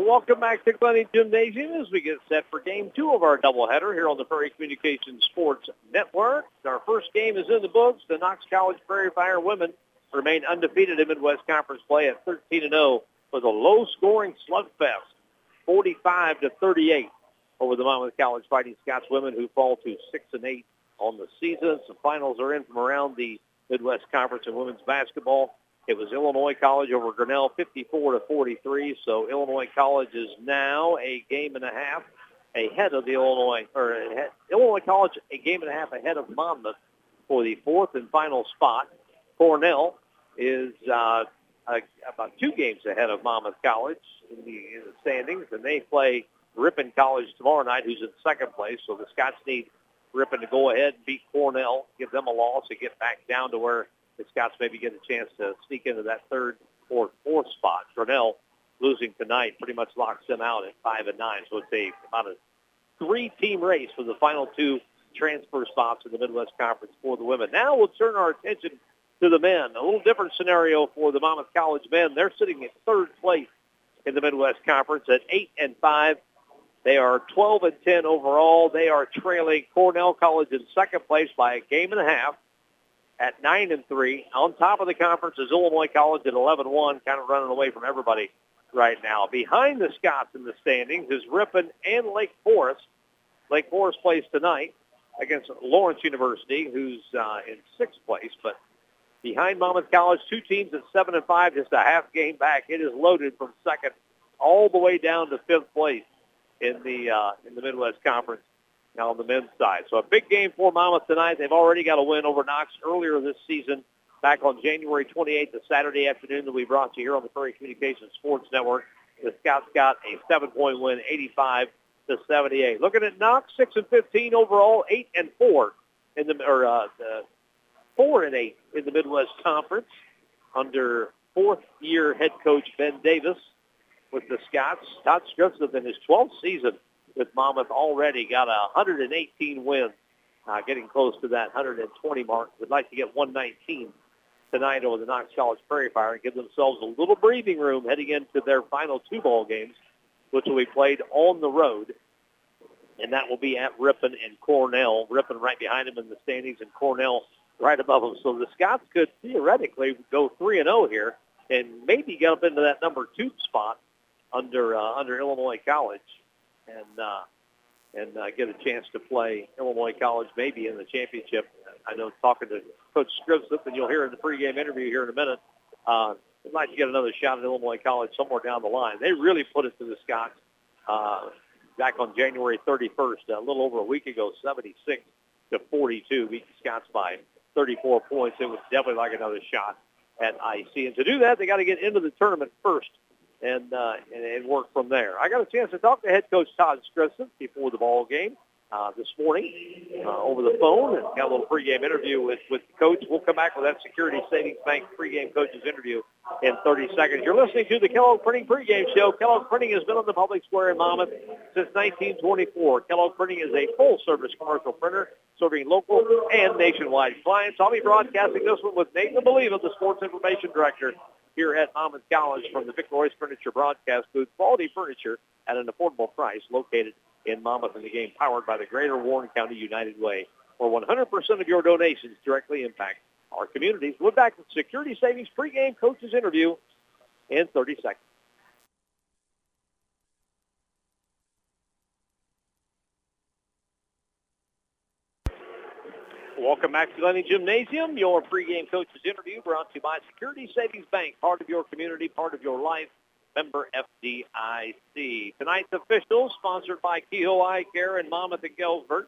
Welcome back to Glennie Gymnasium as we get set for game two of our doubleheader here on the Prairie Communications Sports Network. Our first game is in the books. The Knox College Prairie Fire women remain undefeated in Midwest Conference play at 13-0 with a low-scoring slugfest, 45 to 38 over the Monmouth College Fighting Scots women who fall to 6 and 8 on the season. Some finals are in from around the Midwest Conference in women's basketball. It was Illinois College over Grinnell 54 to 43. So Illinois College is now a game and a half ahead of the Illinois, or ahead, Illinois College a game and a half ahead of Monmouth for the fourth and final spot. Cornell is uh, about two games ahead of Monmouth College in the, in the standings, and they play Ripon College tomorrow night, who's in second place. So the Scots need Ripon to go ahead and beat Cornell, give them a loss, and get back down to where the Scots maybe get a chance to sneak into that third or fourth spot. Cornell losing tonight pretty much locks them out at five and nine. So it's a about a three-team race for the final two transfer spots in the Midwest Conference for the women. Now we'll turn our attention to the men. A little different scenario for the Monmouth College men. They're sitting at third place in the Midwest Conference at eight and five. They are 12 and 10 overall. They are trailing Cornell College in second place by a game and a half at 9 and 3. On top of the conference is Illinois College at 11-1, kind of running away from everybody right now. Behind the Scots in the standings is Ripon and Lake Forest. Lake Forest plays tonight against Lawrence University, who's uh, in sixth place, but behind Monmouth College, two teams at seven and five, just a half game back. It is loaded from second all the way down to fifth place in the uh, in the Midwest Conference now on the men's side. So a big game for Monmouth tonight. They've already got a win over Knox earlier this season, back on January 28th, the Saturday afternoon that we brought you here on the Prairie Communications Sports Network. The Scouts got a seven-point win, 85 to 78. Looking at Knox, six and 15 overall, eight and four in the or uh, the four and eight in the Midwest Conference under fourth-year head coach Ben Davis with the Scots. Todd Scripps in his 12th season with Monmouth already got a 118 wins, uh, getting close to that 120 mark. Would like to get 119 tonight over the Knox College Prairie Fire and give themselves a little breathing room heading into their final two ball games, which will be played on the road. And that will be at Ripon and Cornell. Ripon right behind them in the standings and Cornell right above them. So the Scots could theoretically go 3 and 0 here and maybe get up into that number two spot under uh, under Illinois College and uh, and uh, get a chance to play Illinois College maybe in the championship. I know talking to Coach Scribsup, and you'll hear in the pregame interview here in a minute, uh, like to get another shot at Illinois College somewhere down the line. They really put it to the Scots uh, back on January 31st, a little over a week ago, 76 to 42, beat the Scots by 34 points. It was definitely like another shot at IC. And to do that, they got to get into the tournament first and, uh, and and work from there. I got a chance to talk to head coach Todd Stresson before the ball game uh, this morning uh, over the phone, and got a little pregame interview with with the coach. We'll come back with that Security Savings Bank pregame coaches interview in 30 seconds. You're listening to the Kellogg Printing pregame show. Kellogg Printing has been on the public square in Monmouth since 1924. Kellogg Printing is a full-service commercial printer serving local and nationwide clients. I'll be broadcasting this one with Nathan Believe, the sports information director here at Monmouth College from the Victoria's Furniture broadcast booth. Quality furniture at an affordable price located in Monmouth in the game powered by the Greater Warren County United Way, where 100% of your donations directly impact our communities. We'll back with Security Savings pregame coaches interview in 30 seconds. Welcome back to Glennie Gymnasium. Your pregame coaches interview brought to you by Security Savings Bank, part of your community, part of your life. Member FDIC. Tonight's officials sponsored by Kehoe Eye Care and Monmouth and Galesburg.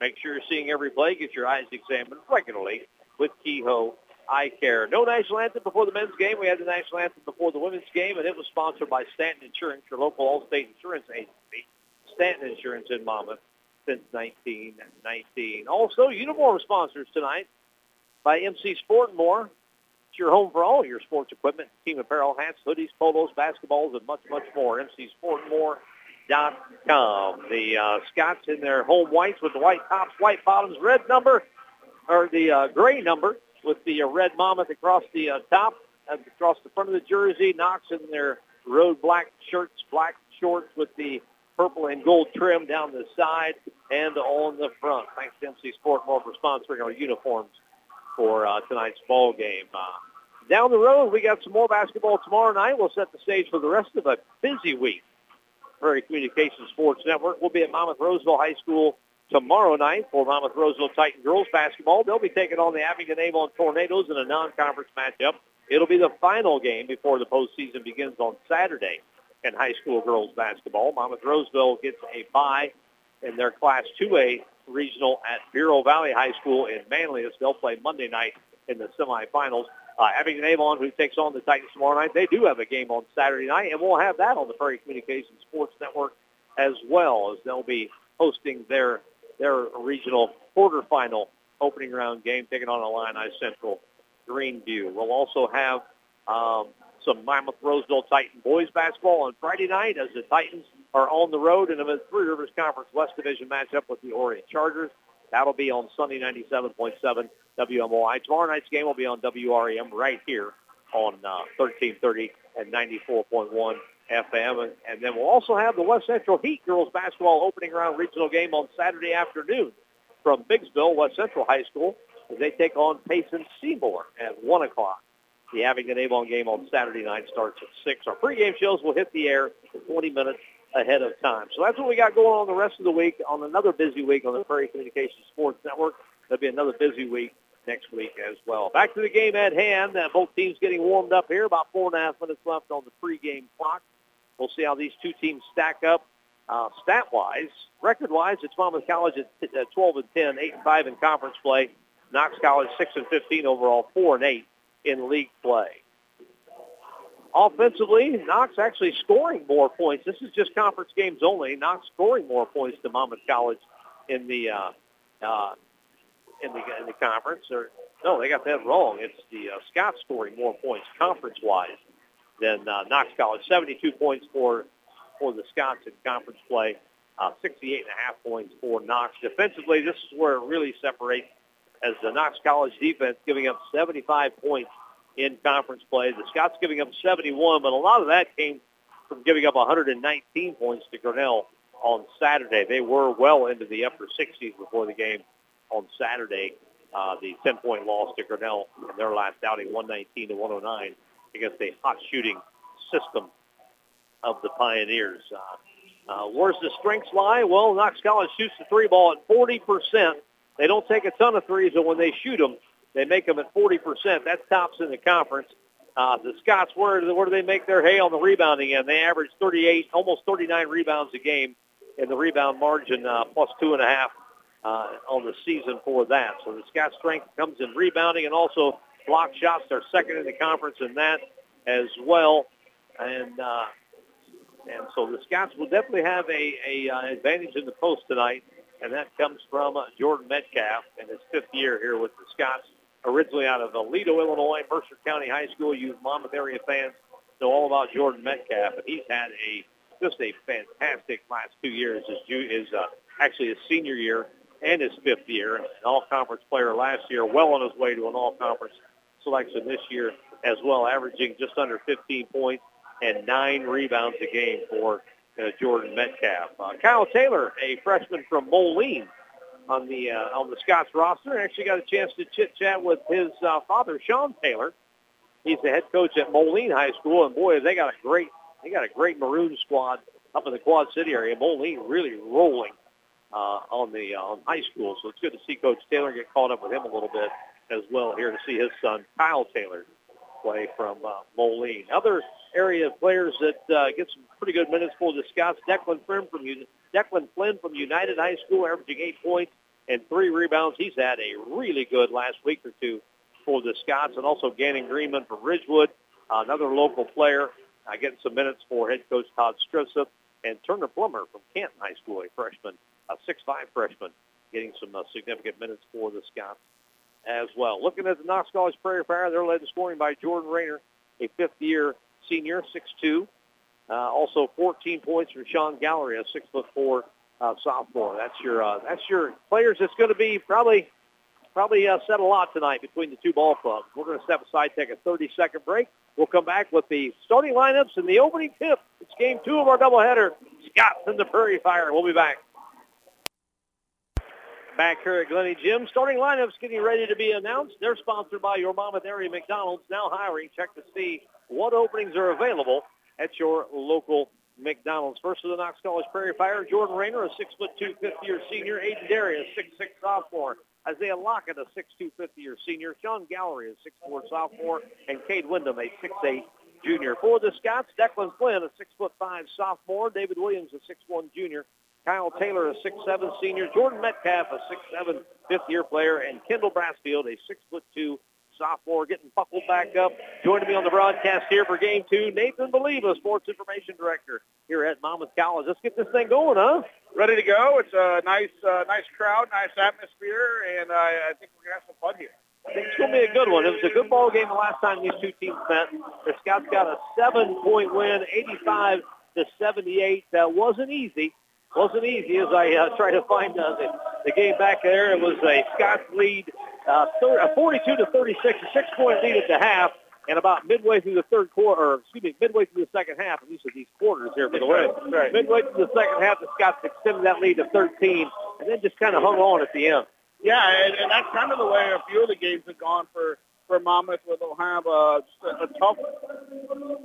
Make sure you're seeing every play. Get your eyes examined regularly with Kehoe Eye Care. No national anthem before the men's game. We had the national anthem before the women's game, and it was sponsored by Stanton Insurance, your local Allstate insurance agency. Stanton Insurance in Monmouth since 1919. Also, uniform sponsors tonight by MC Sport More. It's your home for all your sports equipment, team apparel, hats, hoodies, polos, basketballs, and much, much more. MC MCSportmore.com. The uh, Scots in their home whites with the white tops, white bottoms, red number, or the uh, gray number with the uh, red mammoth across the uh, top, across the front of the jersey. Knox in their road black shirts, black shorts with the purple and gold trim down the side and on the front. Thanks to MC Sport Mall for sponsoring our uniforms for uh, tonight's ball game. Uh, down the road, we got some more basketball tomorrow night. We'll set the stage for the rest of a busy week. Prairie Communications Sports Network will be at Monmouth Roseville High School tomorrow night for Monmouth Roseville Titan girls basketball. They'll be taking on the Abingdon Avon Tornadoes in a non-conference matchup. It'll be the final game before the postseason begins on Saturday in high school girls basketball. Monmouth Roseville gets a bye in their Class 2A regional at Bureau Valley High School in Manlius. They'll play Monday night in the semifinals. Uh, Abingdon Avon, who takes on the Titans tomorrow night, they do have a game on Saturday night, and we'll have that on the Prairie Communications Sports Network as well, as they'll be hosting their their regional quarterfinal opening round game, taking on Illini Central Greenview. We'll also have um, some Monmouth Roseville Titan boys basketball on Friday night as the Titans are on the road in a Three Rivers Conference West Division matchup with the Orion Chargers. That'll be on Sunny 97.7 WMOI. Tomorrow night's game will be on WRAM right here on uh, 1330 and 94.1 FM. And, and then we'll also have the West Central Heat girls basketball opening round regional game on Saturday afternoon from Biggsville West Central High School as they take on Payson Seymour at 1 o'clock. The Abingdon Avon game on Saturday night starts at 6. Our pregame shows will hit the air 20 minutes ahead of time. So that's what we got going on the rest of the week on another busy week on the Prairie Communications Sports Network. There'll be another busy week next week as well. Back to the game at hand. Uh, both teams getting warmed up here. About four and a half minutes left on the pregame clock. We'll see how these two teams stack up uh, stat-wise. Record-wise, it's Monmouth College at 12 and 10, 8 and 5 in conference play. Knox College 6 and 15 overall, 4 and 8 in league play. Offensively, Knox actually scoring more points. This is just conference games only. Knox scoring more points than Monmouth College in the uh, uh, in the in the conference. Or no, they got that wrong. It's the uh, Scots scoring more points conference-wise than uh, Knox College. 72 points for for the Scots in conference play. Uh, 68 and a half points for Knox. Defensively, this is where it really separates as the Knox College defense giving up 75 points in conference play. The Scots giving up 71, but a lot of that came from giving up 119 points to Grinnell on Saturday. They were well into the upper 60s before the game on Saturday. Uh, the 10-point loss to Grinnell in their last outing, 119 to 109, against a hot shooting system of the Pioneers. Uh, uh, where's the strengths lie? Well, Knox College shoots the three ball at 40%. They don't take a ton of threes, but when they shoot them, they make them at 40%. That's tops in the conference. Uh, the Scots, where, where do they make their hay on the rebounding end? They average 38, almost 39 rebounds a game in the rebound margin, uh, plus two and a half uh, on the season for that. So the Scots' strength comes in rebounding and also block shots. They're second in the conference in that as well. And uh, and so the Scots will definitely have a, a uh, advantage in the post tonight and that comes from Jordan Metcalf in his fifth year here with the Scots, originally out of Aledo, Illinois, Mercer County High School. You Monmouth area fans know all about Jordan Metcalf, and he's had a just a fantastic last two years. His, his uh, actually his senior year and his fifth year, an all-conference player last year, well on his way to an all-conference selection this year as well, averaging just under 15 points and nine rebounds a game for Jordan Metcalf. Uh, Kyle Taylor, a freshman from Moline on the uh, on the Scots roster, actually got a chance to chit chat with his uh, father, Sean Taylor. He's the head coach at Moline High School, and boy, they got a great they got a great maroon squad up in the Quad City area. Moline really rolling uh, on the uh, on high school, so it's good to see Coach Taylor get caught up with him a little bit as well here to see his son Kyle Taylor play from uh, Moline. Other area players that uh, get some pretty good minutes for the Scots. Declan Flynn from Declan Flynn from United High School, averaging eight points and three rebounds. He's had a really good last week or two for the Scots, and also Gannon Greenman from Ridgewood, another local player, uh, getting some minutes for head coach Todd Strissup, and Turner Plummer from Canton High School, a freshman, a six-five freshman, getting some uh, significant minutes for the Scots as well. Looking at the Knox College Prairie Fire, they're led in scoring by Jordan Rayner, a fifth-year senior, 6'2". Uh, also 14 points from Sean Gallery, a 6'4" uh, sophomore. That's your uh, that's your players. That's going to be probably probably uh, said a lot tonight between the two ball clubs. We're going to step aside, take a 30-second break. We'll come back with the starting lineups and the opening tip. It's game two of our doubleheader. Scott and the Prairie Fire. We'll be back. Back here at Glennie Gym. Starting lineups getting ready to be announced. They're sponsored by your Monmouth area McDonald's. Now hiring. Check to see what openings are available at your local McDonald's. First of the Knox College Prairie Fire, Jordan Rayner, a 6'2", 50-year senior. Aiden Darius, 6'6", sophomore. Isaiah Lockett, a 6'2", 50-year senior. Sean Gallery, a 6'4", sophomore. And Cade Wyndham, a 6'8", junior. For the Scots, Declan Flynn, a 6'5", sophomore. David Williams, a 6'1", junior. Kyle Taylor, a 6'7", senior. Jordan Metcalf, a 6'7", fifth-year player. And Kendall Brassfield, a 6'2", sophomore, getting buckled back up. Joining me on the broadcast here for game two, Nathan Believa, Sports Information Director here at Monmouth College. Let's get this thing going, huh? Ready to go. It's a nice, uh, nice crowd, nice atmosphere, and uh, I think we're going to have some fun here. I think it's going to be a good one. It was a good ball game the last time these two teams met. The Scouts got a seven-point win, 85 to 78. That wasn't easy. Wasn't easy as I uh, try to find uh, the, the game back there. It was a Scots lead uh, 42 to 36, a six-point lead at the half, and about midway through the third quarter, or excuse me, midway through the second half, at least of these quarters here, by the way. Right. Midway through the second half, the Scots extended that lead to 13, and then just kind of hung on at the end. Yeah, and, and that's kind of the way a few of the games have gone for for Monmouth, where they'll have uh, just a, a tough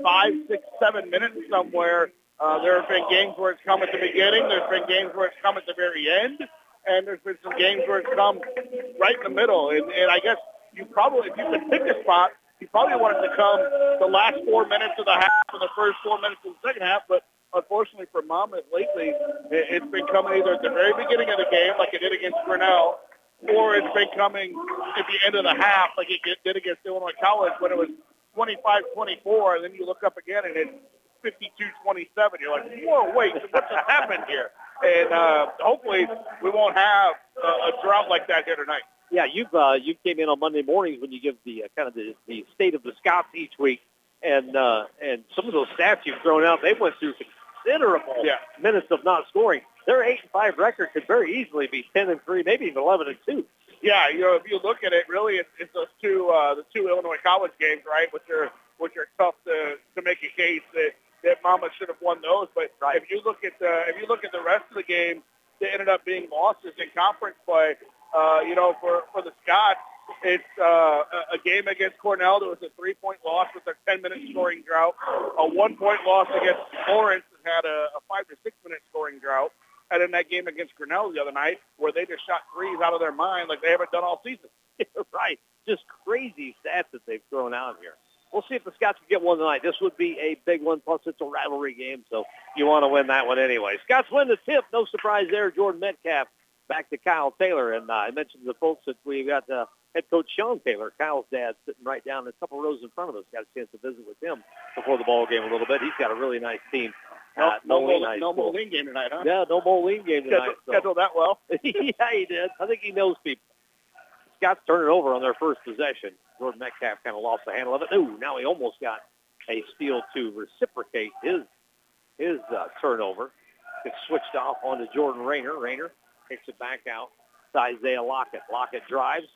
five, six, seven minutes somewhere. Uh, there have been games where it's come at the beginning. There's been games where it's come at the very end and there's been some games where it's come right in the middle. And, and I guess you probably, if you could pick a spot, you probably want it to come the last four minutes of the half and the first four minutes of the second half. But unfortunately for Monmouth lately, it, it's been coming either at the very beginning of the game, like it did against Grinnell, or it's been coming at the end of the half, like it did against Illinois College when it was 25-24, and then you look up again and it's 52-27. You're like, whoa, wait, what's happened here? and uh, hopefully we won't have a, a drought like that here tonight. Yeah, you've uh, you came in on Monday mornings when you give the uh, kind of the, the state of the Scots each week, and uh, and some of those stats you've thrown out, they went through considerable yeah. minutes of not scoring. Their eight and five record could very easily be ten and three, maybe even eleven and two. Yeah, you know, if you look at it, really, it's, it's those two uh, the two Illinois college games, right, which are which are tough to to make a case that that Mama should have won those. But right. if you look at the if you look at the rest of the game, they ended up being losses in conference play. Uh, you know, for for the Scots, it's uh, a game against Cornell that was a three-point loss with a 10-minute scoring drought. A one-point loss against Lawrence that had a, a five to six-minute scoring drought. And in that game against Grinnell the other night, where they just shot threes out of their mind like they haven't done all season. right. Just crazy stats that they've thrown out here. We'll see if the Scots can get one tonight. This would be a big one, plus it's a rivalry game, so you want to win that one anyway. Scots win the tip. No surprise there. Jordan Metcalf back to Kyle Taylor. And uh, I mentioned to the folks that we've got uh, head coach Sean Taylor, Kyle's dad, sitting right down a couple rows in front of us. Got a chance to visit with him before the ball game a little bit. He's got a really nice team. No, uh, no, no, Moline, no Moline game tonight, huh? Yeah, no Moline game tonight. Scheduled, so. scheduled that well. yeah, he did. I think he knows people. Scots turn it over on their first possession. Jordan Metcalf kind of lost the handle of it. Ooh, now he almost got a steal to reciprocate his his uh, turnover. It's switched off onto Jordan Rayner. Rayner kicks it back out to Isaiah Lockett. Lockett drives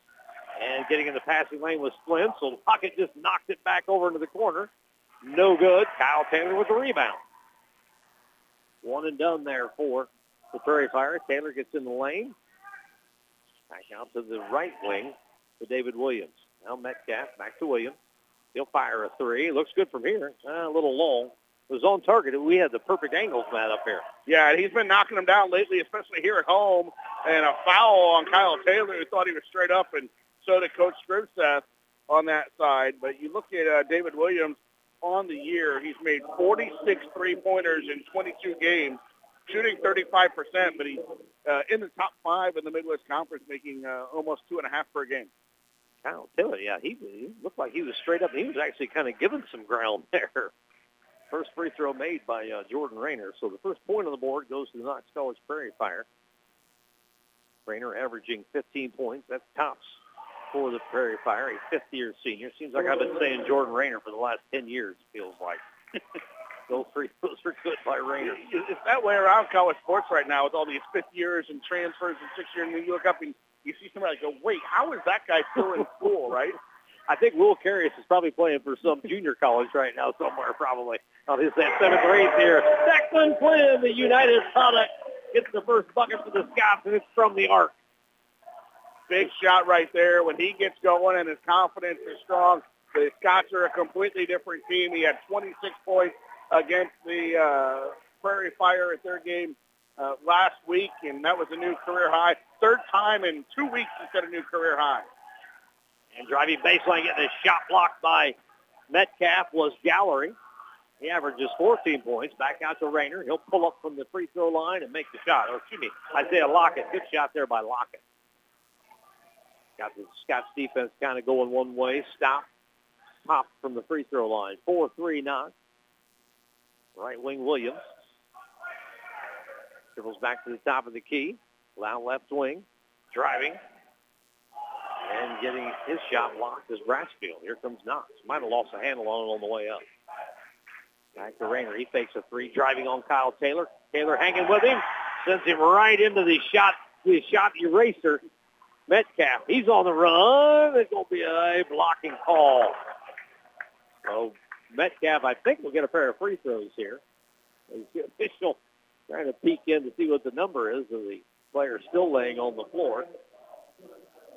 and getting in the passing lane was Flynn. So Lockett just knocked it back over into the corner. No good. Kyle Taylor with the rebound. One and done there for the Prairie Fire. Taylor gets in the lane. Back out to the right wing to David Williams. Now Metcalf back to Williams. He'll fire a three. Looks good from here. Uh, a little long. It was on target. We had the perfect angles, Matt, up here. Yeah, he's been knocking them down lately, especially here at home. And a foul on Kyle Taylor, who thought he was straight up, and so did Coach Scribseth on that side. But you look at uh, David Williams on the year, he's made 46 three-pointers in 22 games, shooting 35%, but he's uh, in the top five in the Midwest Conference, making uh, almost two and a half per game. Kyle Taylor, yeah, he, he looked like he was straight up. He was actually kind of giving some ground there. First free throw made by uh, Jordan Rayner. So the first point on the board goes to the Knox College Prairie Fire. Rayner averaging 15 points. That's tops for the Prairie Fire, a fifth-year senior. Seems like I've been saying Jordan Rayner for the last 10 years, feels like. Those three those are good by Rayner. It's that way around college sports right now with all these fifth years and transfers and six years. And you look up and you see somebody like wait, how is that guy still in school, right? I think Will Carius is probably playing for some junior college right now somewhere, probably on his that seventh or eighth year. Declan Flynn, the United product, gets the first bucket for the Scots, and it's from the arc. Big shot right there. When he gets going and his confidence is strong, the Scots are a completely different team. He had 26 points against the uh, Prairie Fire at their game uh, last week, and that was a new career high. Third time in two weeks he set a new career high. And driving baseline, getting a shot blocked by Metcalf was Gallery. He averages 14 points. Back out to Rayner. He'll pull up from the free throw line and make the shot. Or excuse me, Isaiah Lockett. Good shot there by Lockett. Got the Scots defense kind of going one way. Stop. Pop from the free throw line. 4-3 Knox. Right wing Williams. Dribbles back to the top of the key. Down left wing. Driving. And getting his shot blocked is Brassfield. Here comes Knox. Might have lost a handle on it on the way up. Back to Rayner. He fakes a three, driving on Kyle Taylor. Taylor hanging with him. Sends him right into the shot, the shot eraser. Metcalf. He's on the run. There's going to be a blocking call. So Metcalf, I think, we'll get a pair of free throws here. The official trying to peek in to see what the number is of the player still laying on the floor.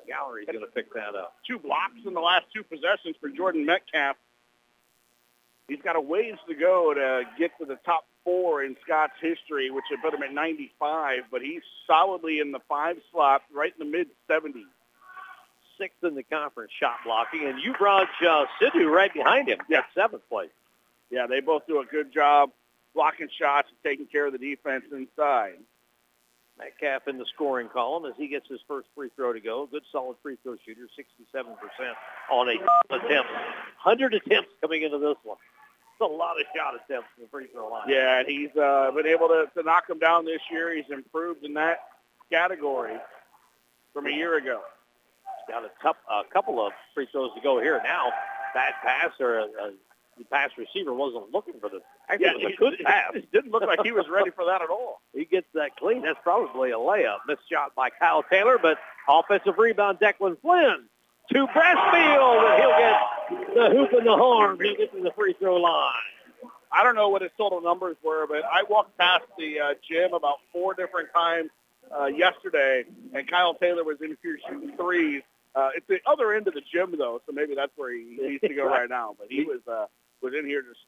Gallery's going to pick that up. Two blocks in the last two possessions for Jordan Metcalf. He's got a ways to go to get to the top four in Scott's history, which would put him at 95, but he's solidly in the five slot, right in the mid-70s. Sixth in the conference shot blocking, and Yuvraj uh, Sidhu right behind him Yeah. at seventh place. Yeah, they both do a good job blocking shots and taking care of the defense inside. Metcalf in the scoring column as he gets his first free throw to go. Good solid free throw shooter, 67% on a attempt. 100 attempts coming into this one. It's a lot of shot attempts from the free throw line. Yeah, and he's uh, been able to, to knock them down this year. He's improved in that category from a year ago. Got a, cup, a couple of free throws to go here. Now, bad pass or a, a, the pass receiver wasn't looking for the. Actually, it was a good pass. It didn't look like he was ready for that at all. He gets that clean. That's probably a layup. Missed shot by Kyle Taylor, but offensive rebound Declan Flynn to Brassfield, and he'll get the hoop and the horn. He'll get to the free throw line. I don't know what his total numbers were, but I walked past the uh, gym about four different times uh, yesterday, and Kyle Taylor was in here shooting threes. Uh, it's the other end of the gym, though, so maybe that's where he needs to go right now. But he was uh, was in here just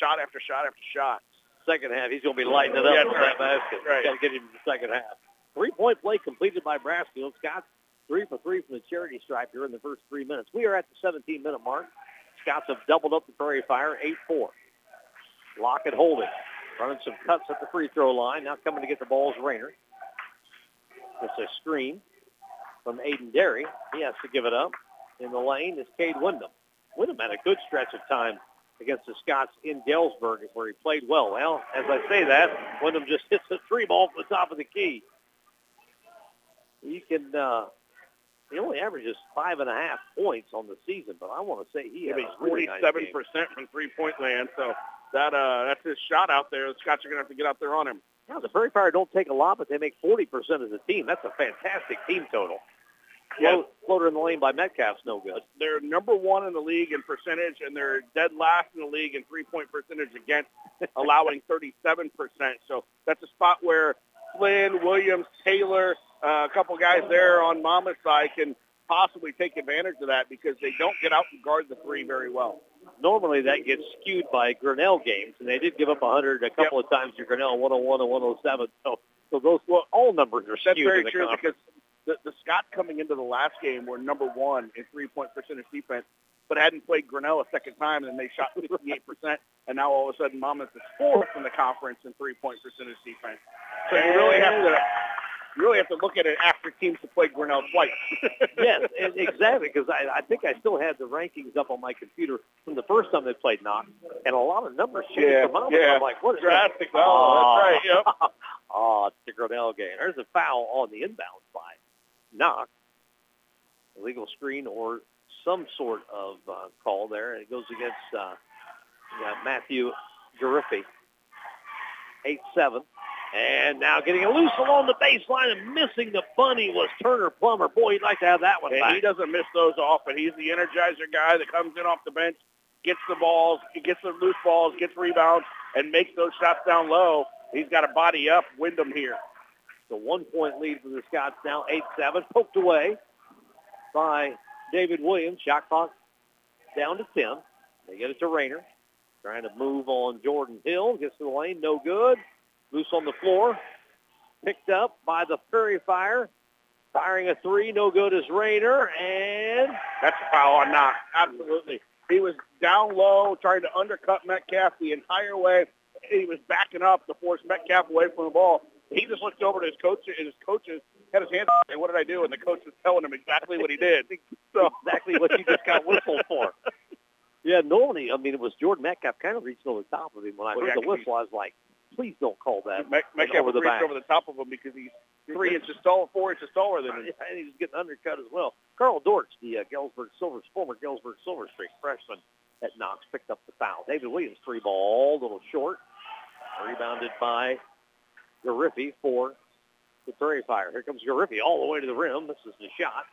shot after shot after shot. Second half, he's going to be lighting it up Yeah, with right. that basket. Right. Got to get him to the second half. Three-point play completed by Brassfield. Scott's three for three from the charity stripe here in the first three minutes. We are at the 17-minute mark. Scots have doubled up the Prairie Fire, 8-4. Lock Lockett holding. Running some cuts at the free throw line. Now coming to get the ball is Rayner. It's a screen from Aiden Derry. He has to give it up. In the lane is Cade Wyndham. Wyndham had a good stretch of time against the Scots in Galesburg where he played well. Well, as I say that, Wyndham just hits a three ball from the top of the key. He can, uh, he only averages five and a half points on the season, but I want to say he made really nice from three-point land, so that uh, that's his shot out there. The Scots are going to have to get out there on him. Now, the Prairie Fire don't take a lot, but they make 40% as a team. That's a fantastic team total. Yeah. Floater in the lane by Metcalf's no good. They're number one in the league in percentage, and they're dead last in the league in three-point percentage against, allowing 37%. So that's a spot where Flynn, Williams, Taylor, uh, a couple guys there on Mama's side can possibly take advantage of that because they don't get out and guard the three very well. Normally that gets skewed by Grinnell games, and they did give up 100 a couple of times to Grinnell, 101 and 107. So, so those well, all numbers are That's skewed very in the true conference. because the, the Scots coming into the last game were number one in three-point percentage defense, but hadn't played Grinnell a second time, and they shot 58%, and now all of a sudden Monmouth is fourth in the conference in three-point percentage defense. So you really have to you really have to look at it after teams have played Grinnell twice. yes, exactly, because I, I think I still had the rankings up on my computer from the first time they played Knox, and a lot of numbers shooting Yeah, from Monmouth. yeah. I'm like, what is Drastic. that? Oh, that's right, yep. oh, it's the Grinnell game. There's a foul on the inbound by Knox. Illegal screen or some sort of uh, call there. It goes against uh, yeah, Matthew Gariffi. 8-7. And now getting it loose along the baseline and missing the bunny was Turner Plummer. Boy, he'd like to have that one And back. he doesn't miss those often. He's the energizer guy that comes in off the bench, gets the balls, gets the loose balls, gets rebounds, and makes those shots down low. He's got a body up Wyndham here. The one-point lead for the Scots now, 8-7, poked away by David Williams. Shot clock down to 10. They get it to Rayner. Trying to move on Jordan Hill. Gets to the lane, no good. Loose on the floor. Picked up by the Prairie Fire. Firing a three, no good is Rayner. And That's a foul on Knox. Absolutely. He was down low trying to undercut Metcalf the entire way. He was backing up to force Metcalf away from the ball. He just looked over to his coach and his coaches had his hands up and what did I do? And the coach was telling him exactly what he did. So exactly what you just got whistled for. Yeah, normally, I mean, it was Jordan Metcalf kind of reached over the top of him. When I Well, heard yeah, the whistle, I was like, please don't call that. Met- Metcalf over the back. over the top of him because he's three inches tall, four inches taller than him. and he's getting undercut as well. Carl Dortch, the uh, Galesburg Silver, former Galesburg Silver Streak freshman at Knox, picked up the foul. David Williams, three ball, a little short. Rebounded by Gariffi for the Prairie Fire. Here comes Gariffi all the way to the rim. This is the shot.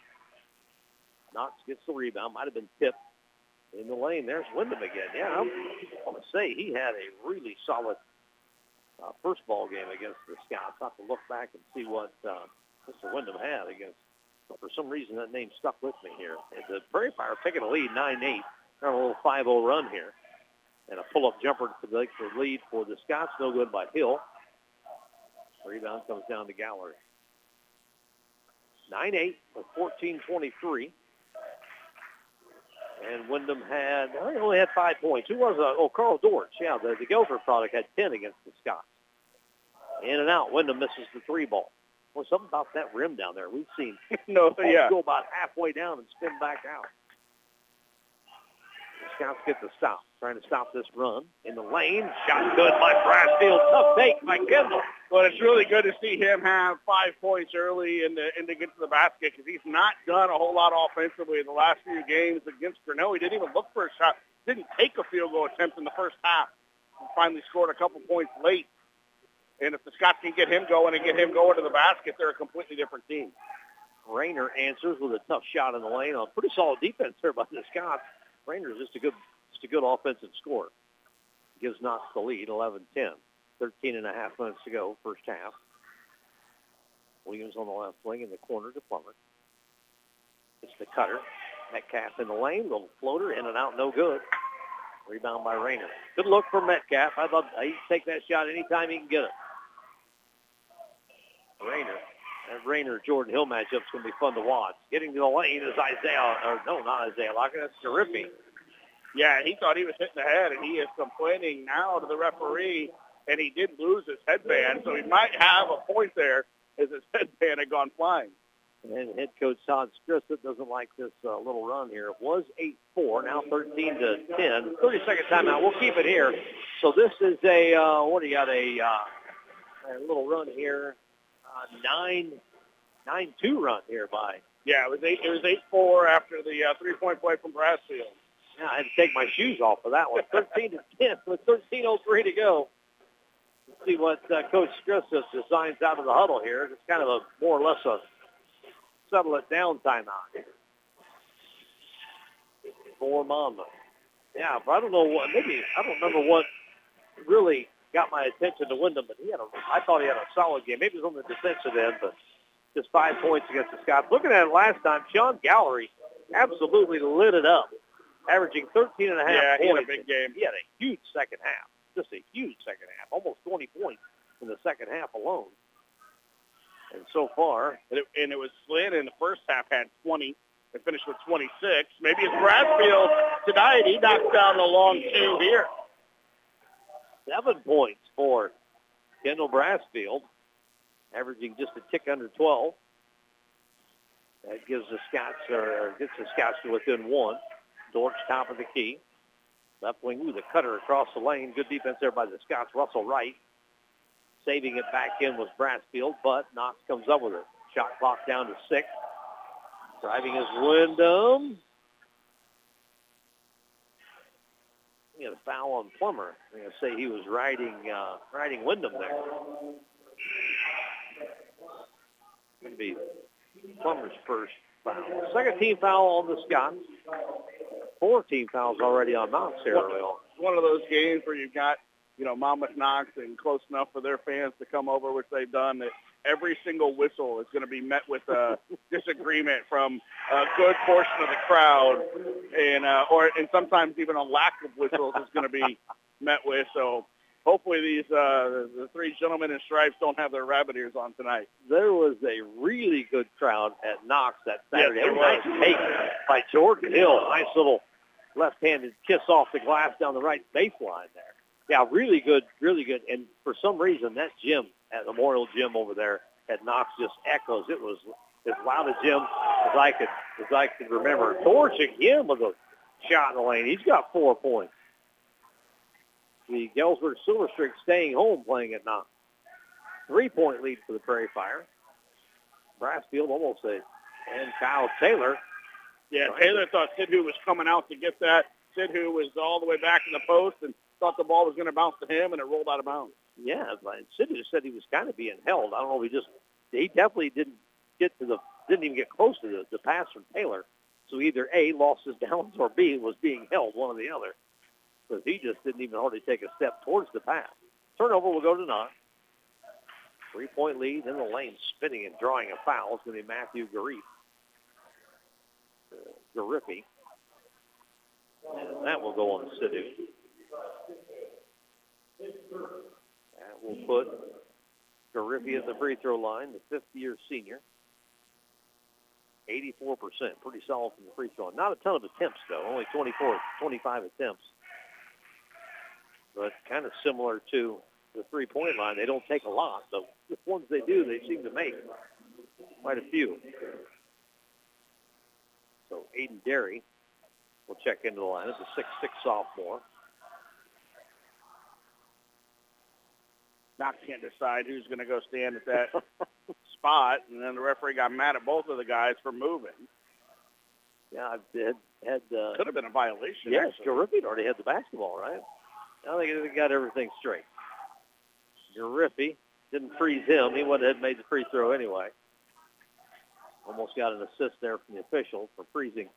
Knox gets the rebound. Might have been tipped in the lane. There's Wyndham again. Yeah, I'm, I'm going to say he had a really solid uh, first ball game against the Scouts. I have to look back and see what uh, Mr. Wyndham had against. But for some reason, that name stuck with me here. And the Prairie Fire taking a lead, 9-8. They're on a little 5-0 run here. And a pull-up jumper to make the lead for the Scots. No good by Hill. Rebound comes down to Gallery. 9-8 with 14-23. And Wyndham had, well, he only had five points. Who was, uh, oh, Carl Dortch. Yeah, the, the Gopher product had 10 against the Scots. In and out. Wyndham misses the three ball. Well, something about that rim down there. We've seen no, yeah. go about halfway down and spin back out. The Scouts get the stop, trying to stop this run in the lane. Shot good by Brassfield. Tough take by Kendall. But it's really good to see him have five points early and to, and to get to the basket because he's not done a whole lot offensively in the last few games against Grinnell. He didn't even look for a shot. Didn't take a field goal attempt in the first half. He finally scored a couple points late. And if the Scots can get him going and get him going to the basket, they're a completely different team. Rayner answers with a tough shot in the lane A pretty solid defense there by the Scots. Rayner's just a good, just a good offensive scorer. Gives Knox the lead, 11-10. 13 and a half minutes to go, first half. Williams on the left wing in the corner to Plummer. It's the cutter. Metcalf in the lane, little floater, in and out, no good. Rebound by Rayner. Good look for Metcalf. I'd love he'd take that shot anytime he can get it. Rayner. That Rayner Jordan Hill matchup's going to be fun to watch. Getting to the lane is Isaiah, or no, not Isaiah Lockett. That's Gariffi. Yeah, he thought he was hitting the head, and he is complaining now to the referee, and he did lose his headband, so he might have a point there as his headband had gone flying. And head coach Todd Strissett doesn't like this uh, little run here. It was 8-4, now 13 to 10. 30-second timeout. We'll keep it here. So this is a, uh, what do you got, a, uh, a little run here. Uh, 9 9-2 run here by, Yeah, it was eight. It was eight four after the uh, three point play from Brassfield. yeah, I had to take my shoes off for that one. 13 to 10 with 13.03 to go. Let's see what uh, Coach Strissett designs out of the huddle here. It's kind of a more or less a settle it down timeout for Monmouth. Yeah, but I don't know what, maybe, I don't remember what really got my attention to Wyndham, but he had a, I thought he had a solid game. Maybe it was on the defensive end, but just five points against the Scots. Looking at it last time, Sean Gallery absolutely lit it up, averaging 13 and a half Yeah, he had a big game. He had a huge second half, just a huge second half, almost 20 points in the second half alone. And so far, And it, and it was Flynn in the first half had 20 and finished with 26. Maybe it's Brassfield tonight. He knocks down the long two here. Seven points for Kendall Brassfield, averaging just a tick under 12. That gives the Scots, or gets the Scots to within one. Dortch top of the key. Left wing, ooh, the cutter across the lane. Good defense there by the Scots. Russell Wright saving it back in was Brassfield, but Knox comes up with it. Shot clock down to six. Driving is Wyndham. you know, foul on Plummer. I'm going to say he was riding, uh, riding Wyndham there. Going to be Plummer's first foul. Second team foul on the Scots. Four team fouls already on Knox here early on. One of those games where you've got, you know, Monmouth Knox and close enough for their fans to come over, which they've done. That every single whistle is going to be met with a disagreement from a good portion of the crowd, and uh, or and sometimes even a lack of whistles is going to be met with. So hopefully these uh, the three gentlemen in stripes don't have their rabbit ears on tonight. There was a really good crowd at Knox that Saturday. Yes, there nice take by Jordan Hill. Nice little left-handed kiss off the glass down the right baseline there. Yeah, really good, really good. And for some reason, that gym at Memorial Gym over there at Knox just echoes. It was as loud a gym as I could as I could remember. Dortch again with a shot in the lane. He's got four points. The Galesburg Silver Streak staying home playing at Knox. Three-point lead for the Prairie Fire. Brassfield almost a and Kyle Taylor. Yeah, Taylor thought Sidhu was coming out to get that. Sidhu was all the way back in the post and thought the ball was going to bounce to him, and it rolled out of bounds. Yeah, Sidhu just said he was kind of being held. I don't know if he just he definitely didn't get to the didn't even get close to the, the pass from Taylor. So either A lost his balance or B was being held, one or the other. Because he just didn't even hardly take a step towards the pass. Turnover will go to Knox. Three point lead in the lane, spinning and drawing a foul. It's going to be Matthew Garif. Uh, Gariffi. And that will go on Sidhu. Will put Gariffi at the free throw line, the fifth-year senior. 84%, pretty solid from the free throw. Not a ton of attempts, though, only 24, 25 attempts. But kind of similar to the three-point line. They don't take a lot, the ones they do, they seem to make quite a few. So Aiden Derry will check into the line. It's a 6'6 sophomore. Knox can't decide who's going to go stand at that spot, and then the referee got mad at both of the guys for moving. Yeah, I've had, had uh, Could have been a violation. Yes. Gariffi already had the basketball, right? I think they got everything straight. Gariffi didn't freeze him. He went ahead and made the free throw anyway. Almost got an assist there from the official for freezing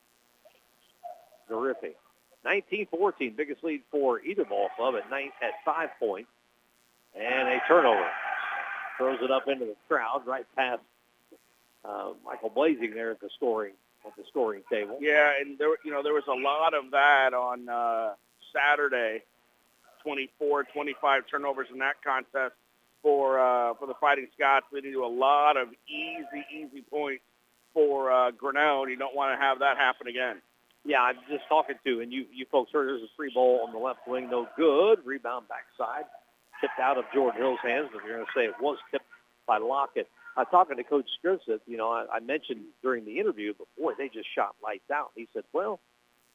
Gariffi. 19-14, biggest lead for either ball club at nine at five points, and a turnover. Throws it up into the crowd, right past uh, Michael Blazing there at the scoring at the scoring table. Yeah, and there, you know, there was a lot of that on uh, Saturday. 24, 25 turnovers in that contest for uh, for the Fighting Scots, leading to a lot of easy, easy points for uh, Grinnell, and you don't want to have that happen again. Yeah, I'm just talking to, and you, you folks heard there's a free ball on the left wing, no good. Rebound backside, tipped out of Jordan Hill's hands, but you're going to say it was tipped by Lockett. I was talking to Coach Scrivsett, you know, I, I mentioned during the interview, but boy, they just shot lights out. He said, well,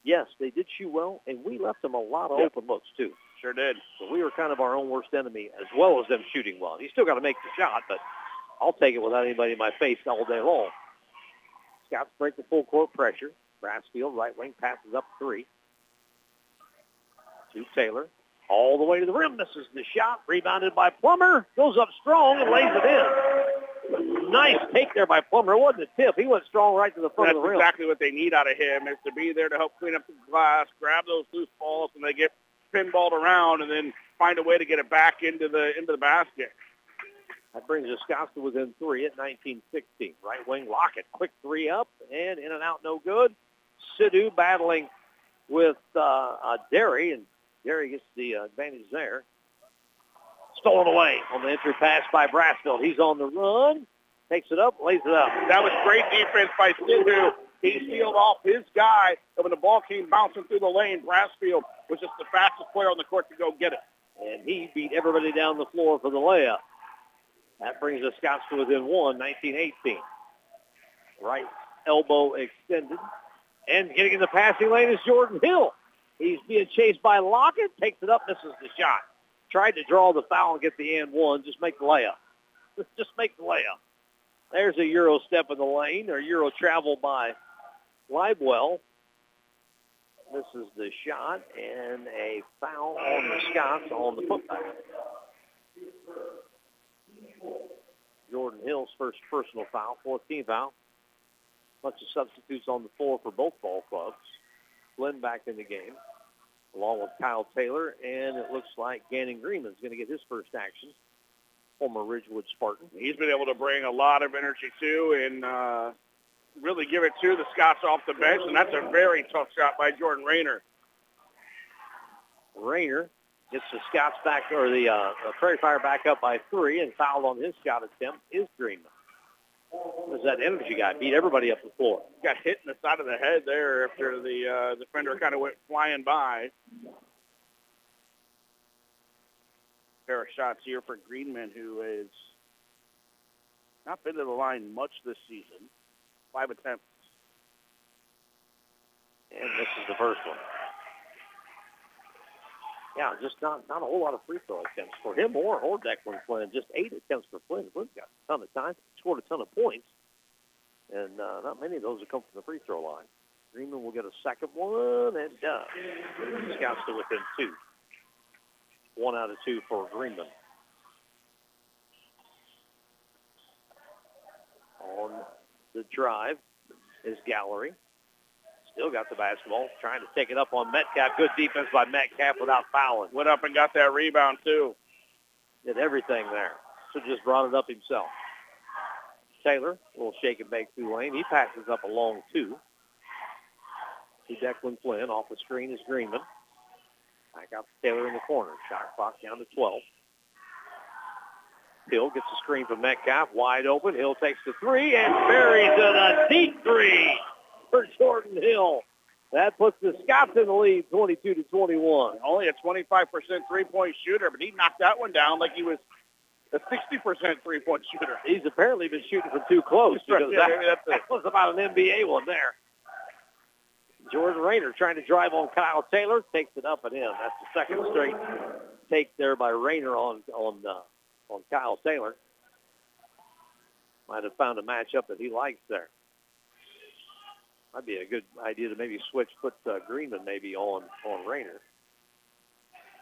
yes, they did shoot well, and we left them a lot of Yep. open looks too. Sure did. So we were kind of our own worst enemy as well as them shooting well. You still got to make the shot, but I'll take it without anybody in my face all day long. Scouts break the full court pressure. Brassfield, right wing, passes up three. To Taylor. All the way to the rim. Misses the shot. Rebounded by Plummer. Goes up strong and lays it in. Nice take there by Plummer. It wasn't a tip. He went strong right to the front That's of the rim. exactly what they need out of him is to be there to help clean up the glass, grab those loose balls, and they get pinballed around, and then find a way to get it back into the into the basket. That brings to within three at 19-16. Right wing Lockett, quick three up and in and out, no good. Sidhu battling with uh, uh, Derry, and Derry gets the advantage there. Stolen away on the entry pass by Brassfield. He's on the run, takes it up, lays it up. That was great defense by Sidhu. He sealed off his guy, and when the ball came bouncing through the lane, Brassfield was just the fastest player on the court to go get it. and he beat everybody down the floor for the layup. That brings the Scots to within one, 19-18. Right elbow extended. And getting in the passing lane is Jordan Hill. He's being chased by Lockett, takes it up, misses the shot. Tried to draw the foul and get the and one, just make the layup. Just make the layup. There's a Euro step in the lane, or Euro travel by Livewell. This is the shot and a foul on the Scots on the putback. Jordan Hill's first personal foul, fourth team foul. Bunch of substitutes on the floor for both ball clubs. Flynn back in the game, along with Kyle Taylor, and it looks like Gannon Greenman's going to get his first action. Former Ridgewood Spartan. He's been able to bring a lot of energy too, and uh, really give it to the Scots off the bench, and that's a very tough shot by Jordan Rayner. Rayner gets the Scots back, or the, uh, the Prairie Fire back up by three, and fouled on his shot attempt is Greenman. There's that energy guy beat everybody up the floor. Got hit in the side of the head there after the uh, defender kind of went flying by. Pair of shots here for Greenman, who has not been to the line much this season. Five attempts. And this is the first one. Yeah, just not not a whole lot of free throw attempts for him or or Declan Flynn. Just eight attempts for Flynn. Flynn's got a ton of time, scored a ton of points, and uh, not many of those have come from the free throw line. Greenman will get a second one and does. Scouts to within two. One out of two for Greenman. On the drive is Gallery. Still got the basketball, trying to take it up on Metcalf. Good defense by Metcalf without fouling. Went up and got that rebound too. Did everything there. So just brought it up himself. Taylor will shake and bake through lane. He passes up a long two. To Declan Flynn. Off the screen is Greenman. Back out to Taylor in the corner. Shot clock down to 12. Hill gets a screen from Metcalf. Wide open. Hill takes the three and buries it a deep three for Jordan Hill. That puts the Scots in the lead 22 to 21. Only a 25% three-point shooter, but he knocked that one down like he was a 60% three-point shooter. He's apparently been shooting from too close because Yeah, that, maybe that's it. that was about an NBA one there. Jordan Rayner trying to drive on Kyle Taylor, takes it up and in. That's the second straight take there by Rayner on on uh, on Kyle Taylor. Might have found a matchup that he likes there. Might be a good idea to maybe switch, put uh, Greenman maybe on on Rayner.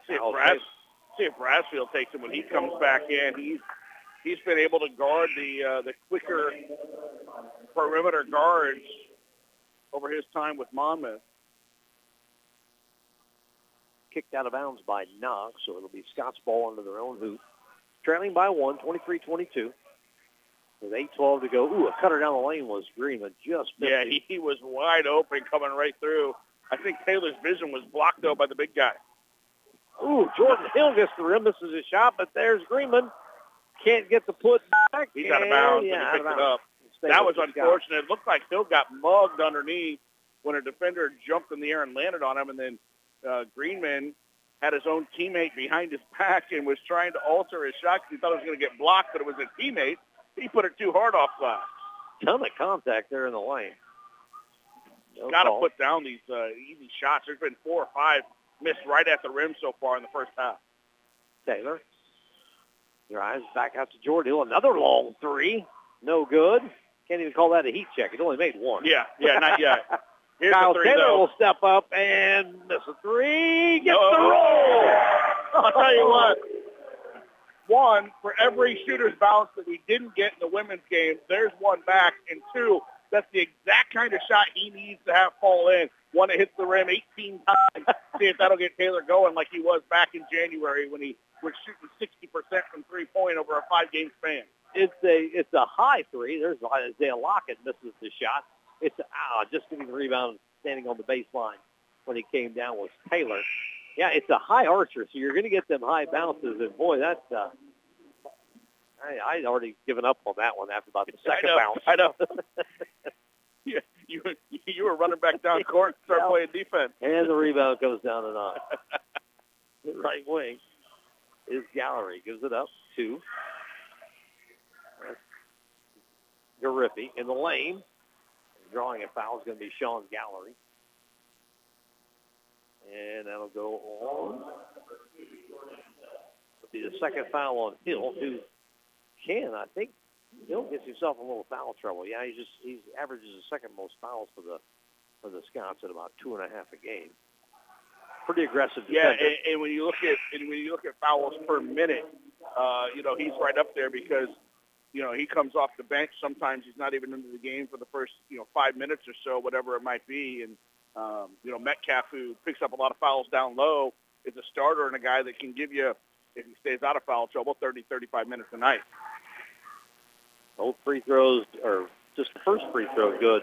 See if, Brass, see if Brassfield takes him when he comes back in. He's he's been able to guard the uh, the quicker perimeter guards over his time with Monmouth. kicked out of bounds by Knox, so it'll be Scott's ball under their own hoop. Trailing by one, 23-22. With 8-12 to go. Ooh, a cutter down the lane was Greenman. Just missed Yeah, he, he was wide open coming right through. I think Taylor's vision was blocked though by the big guy. Ooh, Jordan Hill gets the rim, misses his shot, but there's Greenman. Can't get the put back. He's out of bounds Yeah, and he picked it up. That was unfortunate. It looked like Hill got mugged underneath when a defender jumped in the air and landed on him, and then uh, Greenman had his own teammate behind his back and was trying to alter his shot because he thought it was going to get blocked, but it was a teammate. He put it too hard offside. Ton of contact there in the lane. No Got to put down these uh, easy shots. There's been four or five missed right at the rim so far in the first half. Taylor drives back out to Jordan Hill. Another long three. No good. Can't even call that a heat check. It only made one. Yeah, yeah, not yet. Here's Kyle three, Taylor though. will step up and miss a three. Gets Oh. the roll. I'll tell you what. One, for every shooter's bounce that we didn't get in the women's game, there's one back. And two, that's the exact kind of shot he needs to have fall in. One that hits the rim 18 times. See if that'll get Taylor going like he was back in January when he was shooting 60% from three-point over a five-game span. It's a it's a high three. There's Isaiah Lockett misses the shot. It's ah, just getting the rebound, standing on the baseline when he came down was Taylor. Yeah, it's a high archer, so you're going to get them high bounces. And boy, that's uh, I I'd already given up on that one after about the second I know, bounce. I know. yeah, you you were running back down court and start Yeah. playing defense. And the rebound goes down and on. The right wing is Gallery. Gives it up to Gariffi in the lane. Drawing a foul is going to be Sean Gallery. And that'll go on. It'll be the second foul on Hill, who can, I think, Hill gets himself a little foul trouble. Yeah, he just he averages the second most fouls for the for the Scots at about two and a half a game. Pretty aggressive Yeah, and, and when you look at and when you look at fouls per minute, uh, you know he's right up there because you know, he comes off the bench. Sometimes he's not even into the game for the first, you know, five minutes or so, whatever it might be. And, um, you know, Metcalf, who picks up a lot of fouls down low, is a starter and a guy that can give you, if he stays out of foul trouble, 30, 35 minutes a night. Both free throws, or just the first free throw, good.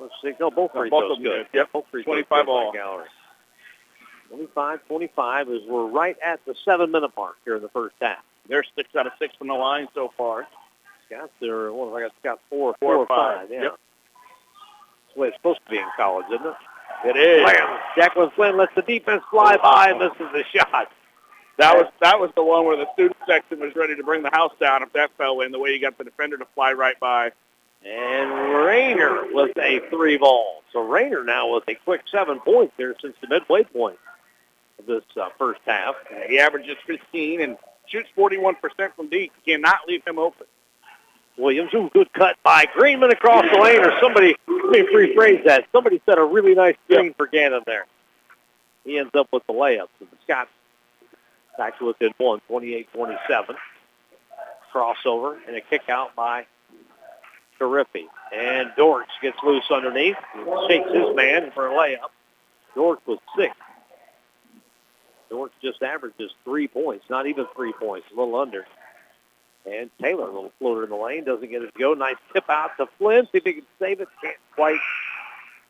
Let's see. No, both free both throws good. good. Yep. Both free 25 throws good all. 25-25 as we're right at the seven-minute mark here in the first half. They're six out of six from the line so far. Scott's there. What have I got? Scott four, Four four or or five. five. Yeah. Yep. The way it's supposed to be in college, isn't it? It is. Bam! Jacqueline Flynn lets the defense fly by and misses the shot. That was that was the one where the student section was ready to bring the house down if that fell in. The way you got the defender to fly right by. And Rayner with a three ball. So Rayner now with a quick seven points here since the midway point of this uh, first half. He averages 15 and shoots 41% from deep. Cannot leave him open. Williams, ooh, good cut by Greenman across the lane, or somebody, let me rephrase that. Somebody set a really nice screen for Gannon there. He ends up with the layup. So the Scots back to within one, 28-27. Crossover and a kick out by Gariffi. And Dortch gets loose underneath, shakes his man for a layup. Dortch was six. Dortch just averages three points, not even three points, a little under. And Taylor, a little floater in the lane, doesn't get it to go. Nice tip out to Flynn. See if he can save it. Can't quite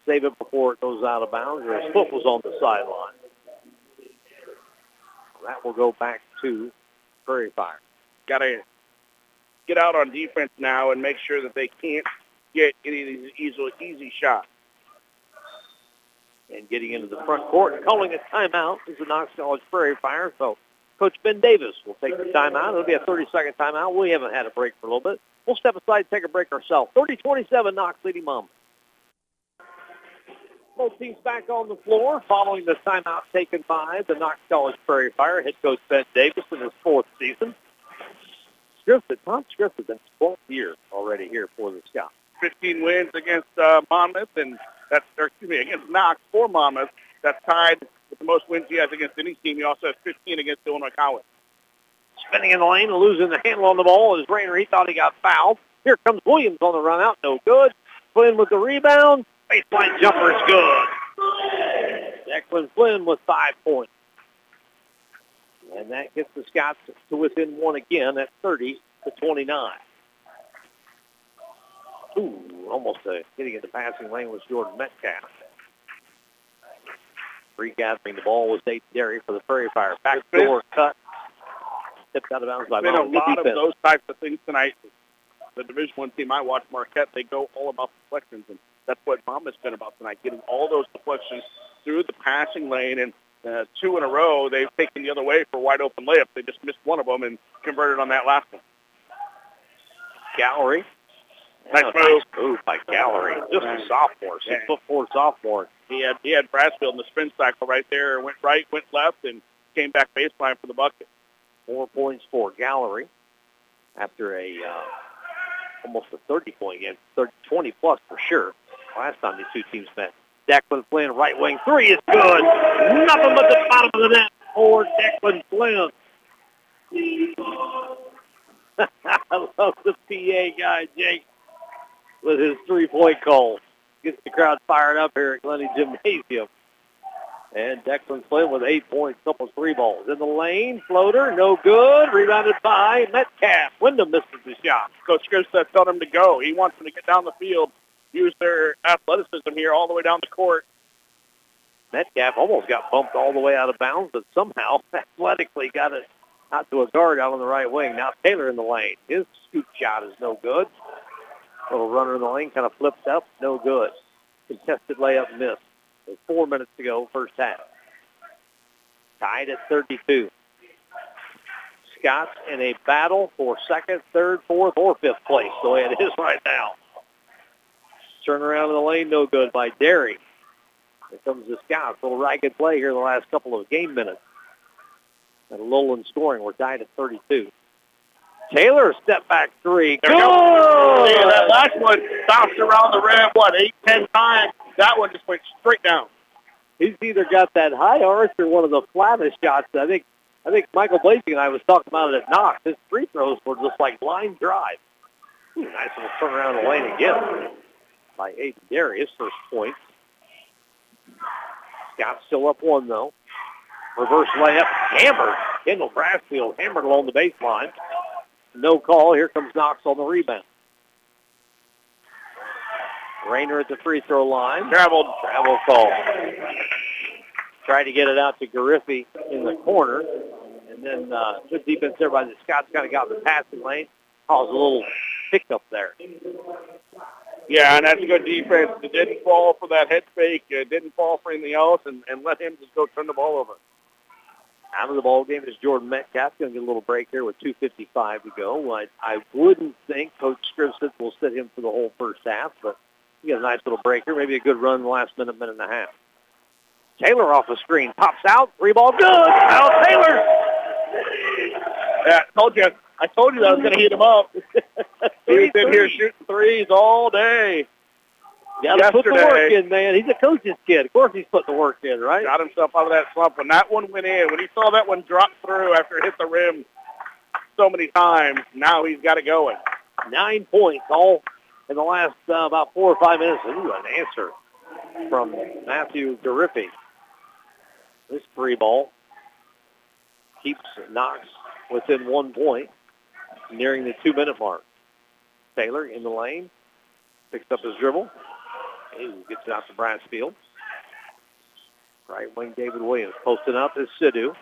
save it before it goes out of bounds. Or his foot was on the sideline. That will go back to Prairie Fire. Got to get out on defense now and make sure that they can't get any of these easy, easy shots. And getting into the front court and calling a timeout is the Knox College Prairie Fire. So Coach Ben Davis will take the timeout. It'll be a 30-second timeout. We haven't had a break for a little bit. We'll step aside and take a break ourselves. 30-27, Knox leading Mom. Both teams back on the floor following the timeout taken by the Knox College Prairie Fire. Head coach Ben Davis in his fourth season. Scripted, Tom in his 12th year already here for the Scouts. 15 wins against uh, Monmouth, and that's or, excuse me against Knox for Monmouth. That's tied with the most wins he has against any team. He also has 15 against Illinois College. Spinning in the lane and losing the handle on the ball is Rayner. He thought he got fouled. Here comes Williams on the run out. No good. Flynn with the rebound. Baseline jumper is good. Declan Flynn with five points. And that gets the Scots to within one again at 30 to 29. Ooh, almost getting into passing lane was Jordan Metcalf. Regathering the ball was Nate Derry for the Prairie Fire. Back door cut. Tipped out of bounds by There's been a lot of those types of things tonight. The Division One team I watch, Marquette, they go all about deflections, and that's what Monmouth's been about tonight, getting all those deflections through the passing lane. And uh, two in a row, they've taken the other way for wide open layups. They just missed one of them and converted on that last one. Gallery. Nice Yeah, move. move by Gallery. Just a sophomore, six foot four sophomore. He had he had Brassfield in the spin cycle right there. Went right, went left, and came back baseline for the bucket. Four points for Gallery after a uh, almost a 30 point game, 30, 20 plus for sure. Last time these two teams met. Declan Flynn, right wing three is good. Nothing but the bottom of the net for Declan Flynn. I love the PA guy, Jake, with his three-point call. Gets the crowd fired up here at Glennie Gymnasium. And Declan Flynn with eight points, couple three balls. In the lane, floater, no good. Rebounded by Metcalf. Wyndham misses the shot. Coach uh, told him to go. He wants them to get down the field, use their athleticism here all the way down the court. Metcalf almost got bumped all the way out of bounds, but somehow athletically got it out to a guard out on the right wing. Now Taylor in the lane. His scoop shot is no good. Little runner in the lane kind of flips up, no good. Contested layup missed. With four minutes to go, first half. Tied at 32. Scott's in a battle for second, third, fourth, or fifth place, the way it is right now. Turn around in the lane, no good by Derry. Here comes the Scouts. A little ragged play here in the last couple of game minutes. And in scoring. We're tied at 32. Taylor, step back three. There we Good! go. That last one bounced around the rim, what, eight, ten times? That one just went straight down. He's either got that high arch or one of the flattest shots. I think I think Michael Blazing and I was talking about it at Knox. His free throws were just like line drive. Nice little turn around the lane again by Aiden Darius, first point. Scott still up one, though. Reverse layup, hammered. Kendall Brassfield hammered along the baseline. No call. Here comes Knox on the rebound. Rayner at the free throw line. Traveled. Travel call. Tried to get it out to Gariffi in the corner. And then uh, good defense there by the Scots. Kind of got in the passing lane. Caused a little hiccup there. Yeah, and that's a good defense. It didn't fall for that head fake. It didn't fall for anything else, and, and let him just go turn the ball over. Out of the ball game is Jordan Metcalf. Going to get a little break here with 2.55 to go. I, I wouldn't think Coach Scrivson will sit him for the whole first half, but he get a nice little break here. Maybe a good run in the last minute, minute and a half. Taylor off the screen. Pops out. Three ball good. Out Taylor. Yeah, I told you. I told you that I was going to heat him up. He's been here shooting threes all day. Yeah, to put the work in, man. He's a coach's kid. Of course he's putting the work in, right? Got himself out of that slump. When that one went in, when he saw that one drop through after it hit the rim so many times, now he's got it going. Nine points all in the last uh, about four or five minutes. Ooh, an answer from Matthew Gariffi. This three ball keeps Knox within one point, nearing the two-minute mark. Taylor in the lane, picks up his dribble. He gets it out to Brassfield. Right wing David Williams posting up is Sidhu.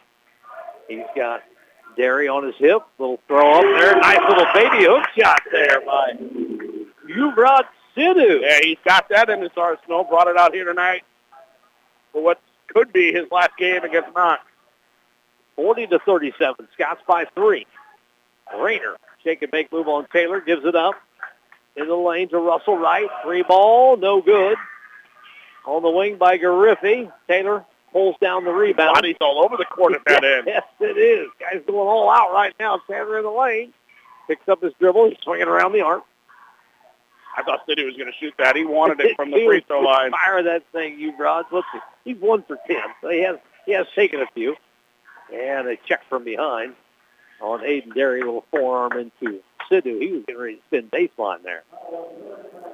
He's got Derry on his hip. Little throw up there. Nice little baby hook shot there by Yuvraj Sidhu. Yeah, he's got that in his arsenal. Brought it out here tonight for what could be his last game against Knox. 40 to 37. Scots by three. Rayner, shake and make move on Taylor, gives it up. In the lane to Russell Wright. Three ball, no good. On the wing by Gariffi. Taylor pulls down the rebound. Bodies all over the court at that end. Yes, it is. Guy's going all out right now. Sandler in the lane. Picks up his dribble. He's swinging around the arc. I thought Sidhu was going to shoot that. He wanted it from the free throw line. Fire that thing, Yuvraj. Let's see. He's one for ten. So he has he has taken a few. And a check from behind on Aiden Derry, little forearm into Sidhu. He was getting ready to spin baseline there.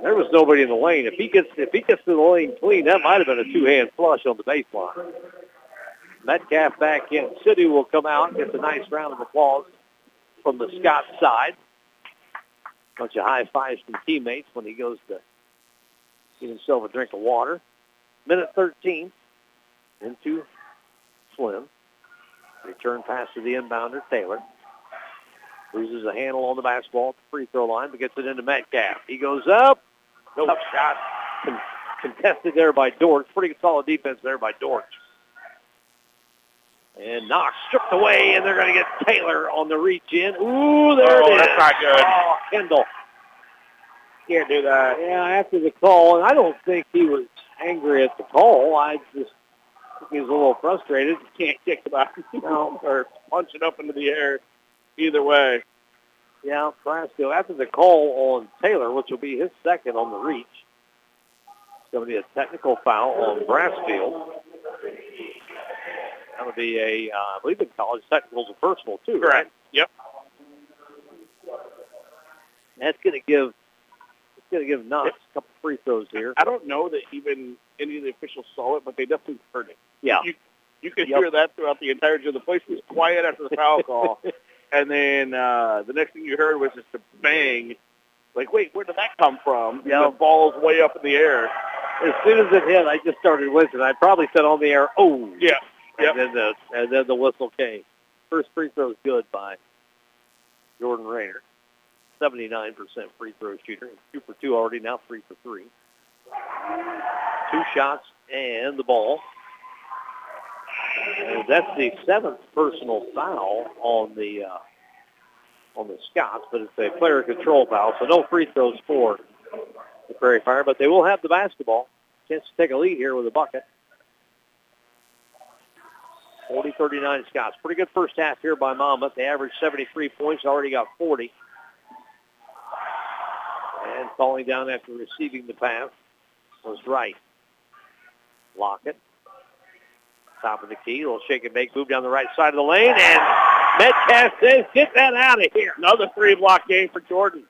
There was nobody in the lane. If he gets if he gets to the lane clean, that might have been a two-hand flush on the baseline. Metcalf back in. Sidhu will come out, gets a nice round of applause from the Scott side. Bunch of high fives from teammates when he goes to get himself a drink of water. Minute 13 into Slim. Return pass to the inbounder, Taylor. Loses a handle on the basketball at the free throw line, but gets it into Metcalf. He goes up. No Tough shot. Con- contested there by Dortch. Pretty solid defense there by Dortch. And Knox stripped away, and they're going to get Taylor on the reach in. Ooh, there oh, it is. that's not good. Oh, Kendall. Can't do that. Yeah, after the call, and I don't think he was angry at the call. I just think he was a little frustrated. Can't kick it out no. or punch it up into the air. Either way. Yeah, Brasco, after the call on Taylor, which will be his second on the reach, it's going to be a technical foul on Brassfield. That would be a, uh, I believe in college, technicals and personal too, Correct. right? Yep. That's going to give it's going to give Knox a couple free throws here. I don't know that even any of the officials saw it, but they definitely heard it. Yeah. You, you could Yep. hear that throughout the entirety of the place was quiet after the foul call. And then uh, the next thing you heard was just a bang. Like, wait, where did that come from? Yeah. The ball's way up in the air. As soon as it hit, I just started whistling. I probably said on the air, "Oh!" Yeah. And then the and then the whistle came. First free throw is good by Jordan Rayner. 79% free throw shooter. Two for two already, now three for three. Two shots and the ball. And that's the seventh personal foul on the uh, on the Scots, but it's a player control foul, so no free throws for the Prairie Fire, but they will have the basketball. Chance to take a lead here with a bucket. 40-39 Scots. Pretty good first half here by Monmouth. They averaged 73 points, already got 40. And falling down after receiving the pass was Wright. Lockett. Top of the key. A little shake and bake move down the right side of the lane. And Metcalf says, get that out of here. Another three-block game for Jordan.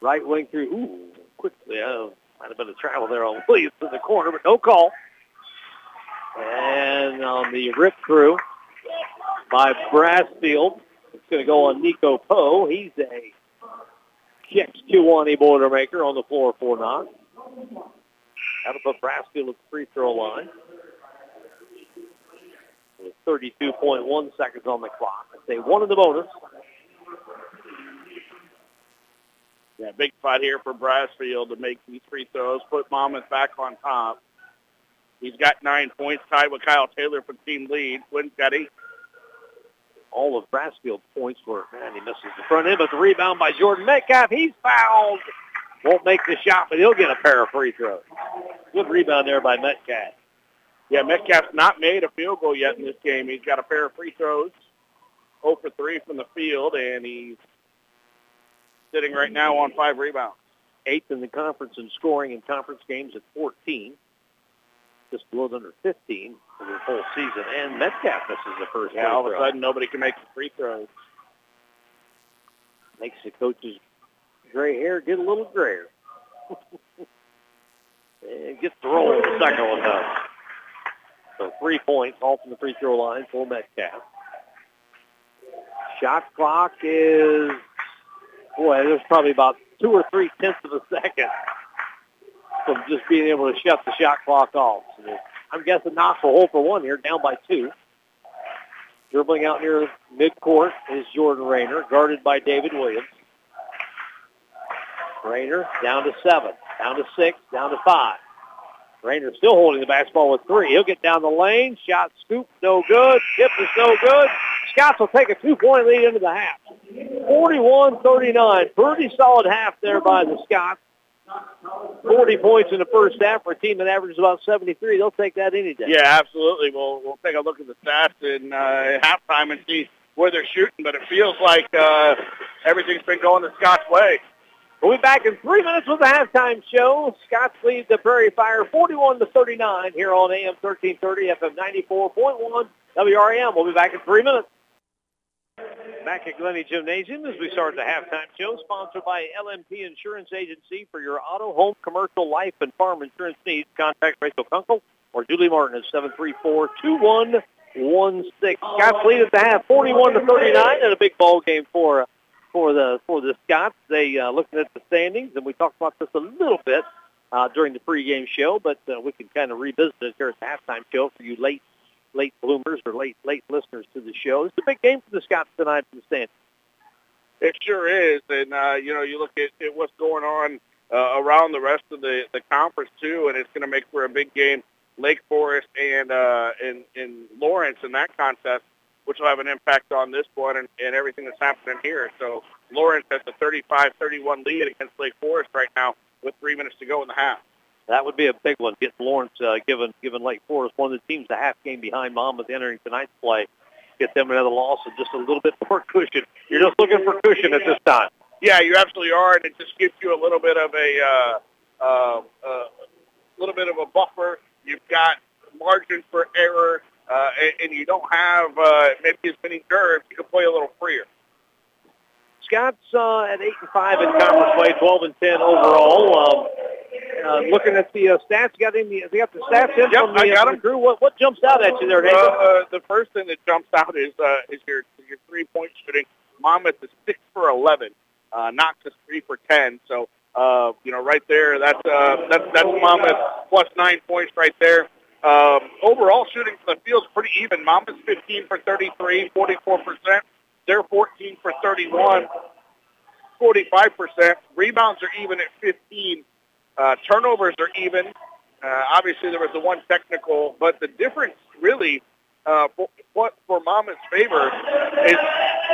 Right wing through. Ooh, quickly. Uh, might have been a travel there on Williams in the corner, but no call. And on the rip through by Brassfield, it's going to go on Nico Poe. He's a kicks 2-1 Boilermaker on the floor for Knox. That'll put Brassfield at the free throw line. With 32.1 seconds on the clock. They wanted the bonus. Yeah, big fight here for Brassfield to make these free throws, put Monmouth back on top. He's got nine points, tied with Kyle Taylor for team lead. Quinn's got eight. All of Brassfield's points were, man, he misses the front end, but the rebound by Jordan Metcalf. He's fouled. Won't make the shot, but he'll get a pair of free throws. Good rebound there by Metcalf. Yeah, Metcalf's not made a field goal yet in this game. He's got a pair of free throws, 0 for 3 from the field, and he's sitting right now on five rebounds. Eighth in the conference in scoring in conference games at 14. Just below under 15 for the whole season. And Metcalf misses the first Yeah, all of a sudden nobody can make the free throws. Makes the coach's gray hair get a little grayer. and gets the roll the second one down. So three points, all from the free throw line for Metcalf. Shot clock is, boy, there's probably about two or three tenths of a second from just being able to shut the shot clock off. So I'm guessing Knox will hold for one here, down by two. Dribbling out near midcourt is Jordan Rayner, guarded by David Williams. Rayner down to seven, down to six, down to five. Rayner still holding the basketball with three. He'll get down the lane. Shot scoop, no good. Tip is no good. Scots will take a two-point lead into the half. 41-39. Pretty solid half there by the Scots. 40 points in the first half for a team that averages about 73. They'll take that any day. Yeah, absolutely. We'll we'll take a look at the stats in uh, halftime and see where they're shooting, but it feels like uh, everything's been going the Scots way. We'll be back in three minutes with the halftime show. Scott's lead the Prairie Fire 41 to 39 here on AM 1330 FM 94.1 WRAM. We'll be back in three minutes. Back at Glennie Gymnasium as we start the halftime show, sponsored by LMP Insurance Agency for your auto, home, commercial, life, and farm insurance needs. Contact Rachel Kunkel or Julie Martin at 734-2116. Scots lead at the half, 41 to 39, and a big ball game for uh, for the for the Scots. They uh, looking at the standings, and we talked about this a little bit uh, during the pregame show, but uh, we can kind of revisit it here at the halftime show for you late late bloomers or late late listeners to the show. It's a big game for the Scots tonight in the standings. It sure is, and uh, you know, you look at, at what's going on uh, around the rest of the the conference too, and it's going to make for a big game. Lake Forest and uh, and, and Lawrence in that contest, which will have an impact on this one and, and everything that's happening here. So Lawrence has a 35-31 lead against Lake Forest right now with three minutes to go in the half. That would be a big one. Getting Lawrence, uh, given given Lake Forest, one of the teams a half game behind Monmouth entering tonight's play. Get them another loss and just a little bit more cushion. You're just looking for cushion at this time. Yeah, you absolutely are, and it just gives you a little bit of a uh, uh, uh, little bit of a buffer. You've got margin for error, uh, and, and you don't have uh, maybe as many nerves. You can play a little freer. Scots uh, at eight and five in conference play, twelve and ten overall. Um, uh, looking at the uh, stats, you got any? You got the stats in Yep, from the, I got uh, 'em. crew. What what jumps out at you there, Nathan? Well, uh, the first thing that jumps out is uh, is your your three point shooting. Monmouth is six for eleven. Uh, Knox is three for ten. So uh, you know, right there, that's uh, that's that's Monmouth plus nine points right there. Um, overall shooting from the field is pretty even. Monmouth's 15 for 33, 44 percent. They're 14 for 31, 45 percent. Rebounds are even at 15. Uh, turnovers are even. Uh, obviously, there was the one technical, but the difference really uh, for, what for Monmouth's favor is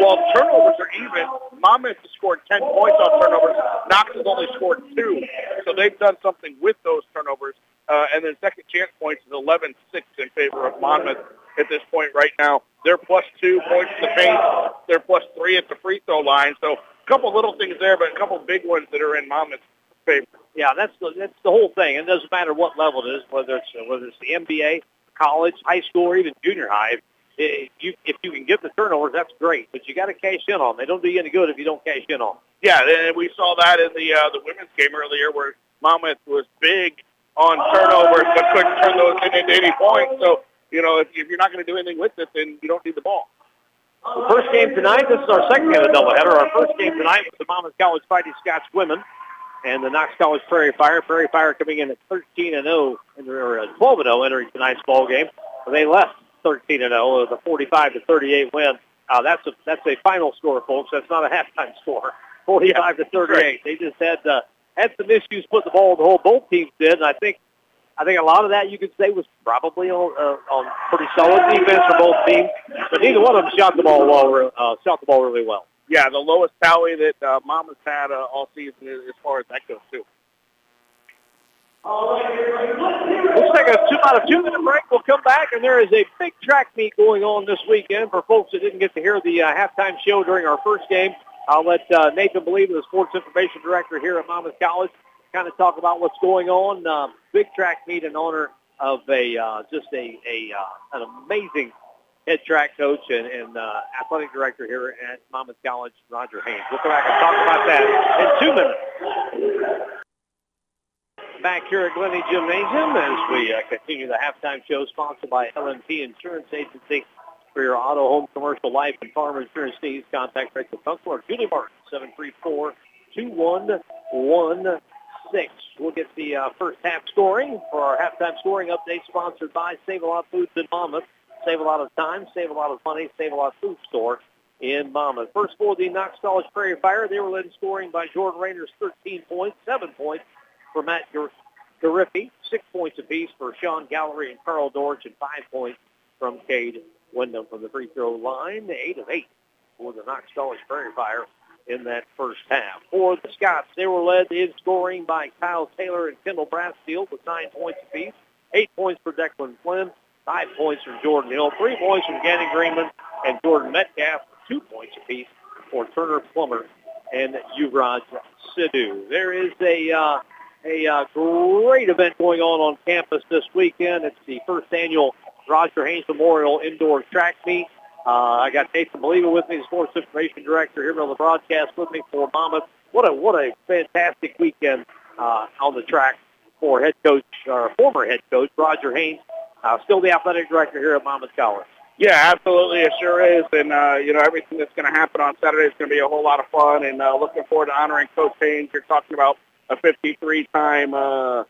while turnovers are even, Monmouth has scored 10 points on turnovers. Knox has only scored two, so they've done something with those turnovers. Uh, and then second chance points is 11-6 in favor of Monmouth at this point right now. They're plus two points in the paint. They're plus three at the free throw line. So a couple little things there, but a couple big ones that are in Monmouth's favor. Yeah, that's the that's the whole thing. It doesn't matter what level it is, whether it's whether it's the NBA college, high school, or even junior high, if you, if you can get the turnovers, that's great. But you got to cash in on them. They don't do you any good if you don't cash in on them. Yeah, and we saw that in the uh, the women's game earlier where Monmouth was big on turnovers but couldn't turn those into any points. So, you know, if, if you're not going to do anything with it, then you don't need the ball. The first game tonight, this is our second game of the doubleheader. Our first game tonight was the Monmouth College Fighting Scots women and the Knox College Prairie Fire. Prairie Fire coming in at 13 and 0, or uh, 12 and 0 entering tonight's ball game. They left 13 and 0 with a 45 to 38 win. Uh, that's a that's a final score, folks. That's not a halftime score. 45 to 38. They just had uh, had some issues putting the ball in the hole. Both teams did, and I think I think a lot of that you could say was probably on, uh, on pretty solid defense for both teams. But neither one of them shot the ball well. Uh, shot the ball really well. Yeah, the lowest tally that uh, Mama's had uh, all season as far as that goes too. Let's take a two about a two minute break. We'll come back, and there is a big track meet going on this weekend for folks that didn't get to hear the uh, halftime show during our first game. I'll let uh, Nathan Believe, the sports information director here at Monmouth College, kind of talk about what's going on. Uh, big track meet in honor of a uh, just a, a uh, an amazing head track coach and, and uh, athletic director here at Monmouth College, Roger Haynes. We'll come back and talk about that in two minutes. Back here at Glennie Gymnasium as we uh, continue the halftime show sponsored by LMP Insurance Agency. For your auto, home, commercial, life, and farm insurance needs, contact Rachel Kunkel or Julie Martin, 734-2116. We'll get the uh, first half scoring for our halftime scoring update sponsored by Save a Lot Foods in Monmouth. Save a lot of time, save a lot of money, save a lot of food store in Monmouth. First for the Knox College Prairie Fire. They were led in scoring by Jordan Rayner's 13 points, 7 points for Matt Gariffi, 6 points apiece for Sean Gallery and Carl Dortch, and 5 points from Cade Wyndham from the free throw line, 8 of 8 for the Knox College Prairie Fire in that first half. For the Scots, they were led in scoring by Kyle Taylor and Kendall Brassfield with 9 points apiece, 8 points for Declan Flynn, 5 points from Jordan Hill, 3 points from Gannon Greenman and Jordan Metcalf, 2 points apiece for Turner Plummer and Yuvraj Sidhu. There is a uh, a uh, great event going on on campus this weekend. It's the first annual Roger Haynes Memorial Indoor Track Meet. Uh, I got Nathan Believer with me, the Sports Information Director here on the broadcast with me for Monmouth. What a what a fantastic weekend uh, on the track for head coach, or former head coach Roger Haynes, uh, still the athletic director here at Monmouth College. Yeah, absolutely, it sure is, and uh, you know everything that's going to happen on Saturday is going to be a whole lot of fun, and uh, looking forward to honoring Coach Haynes. You're talking about a 53-time uh,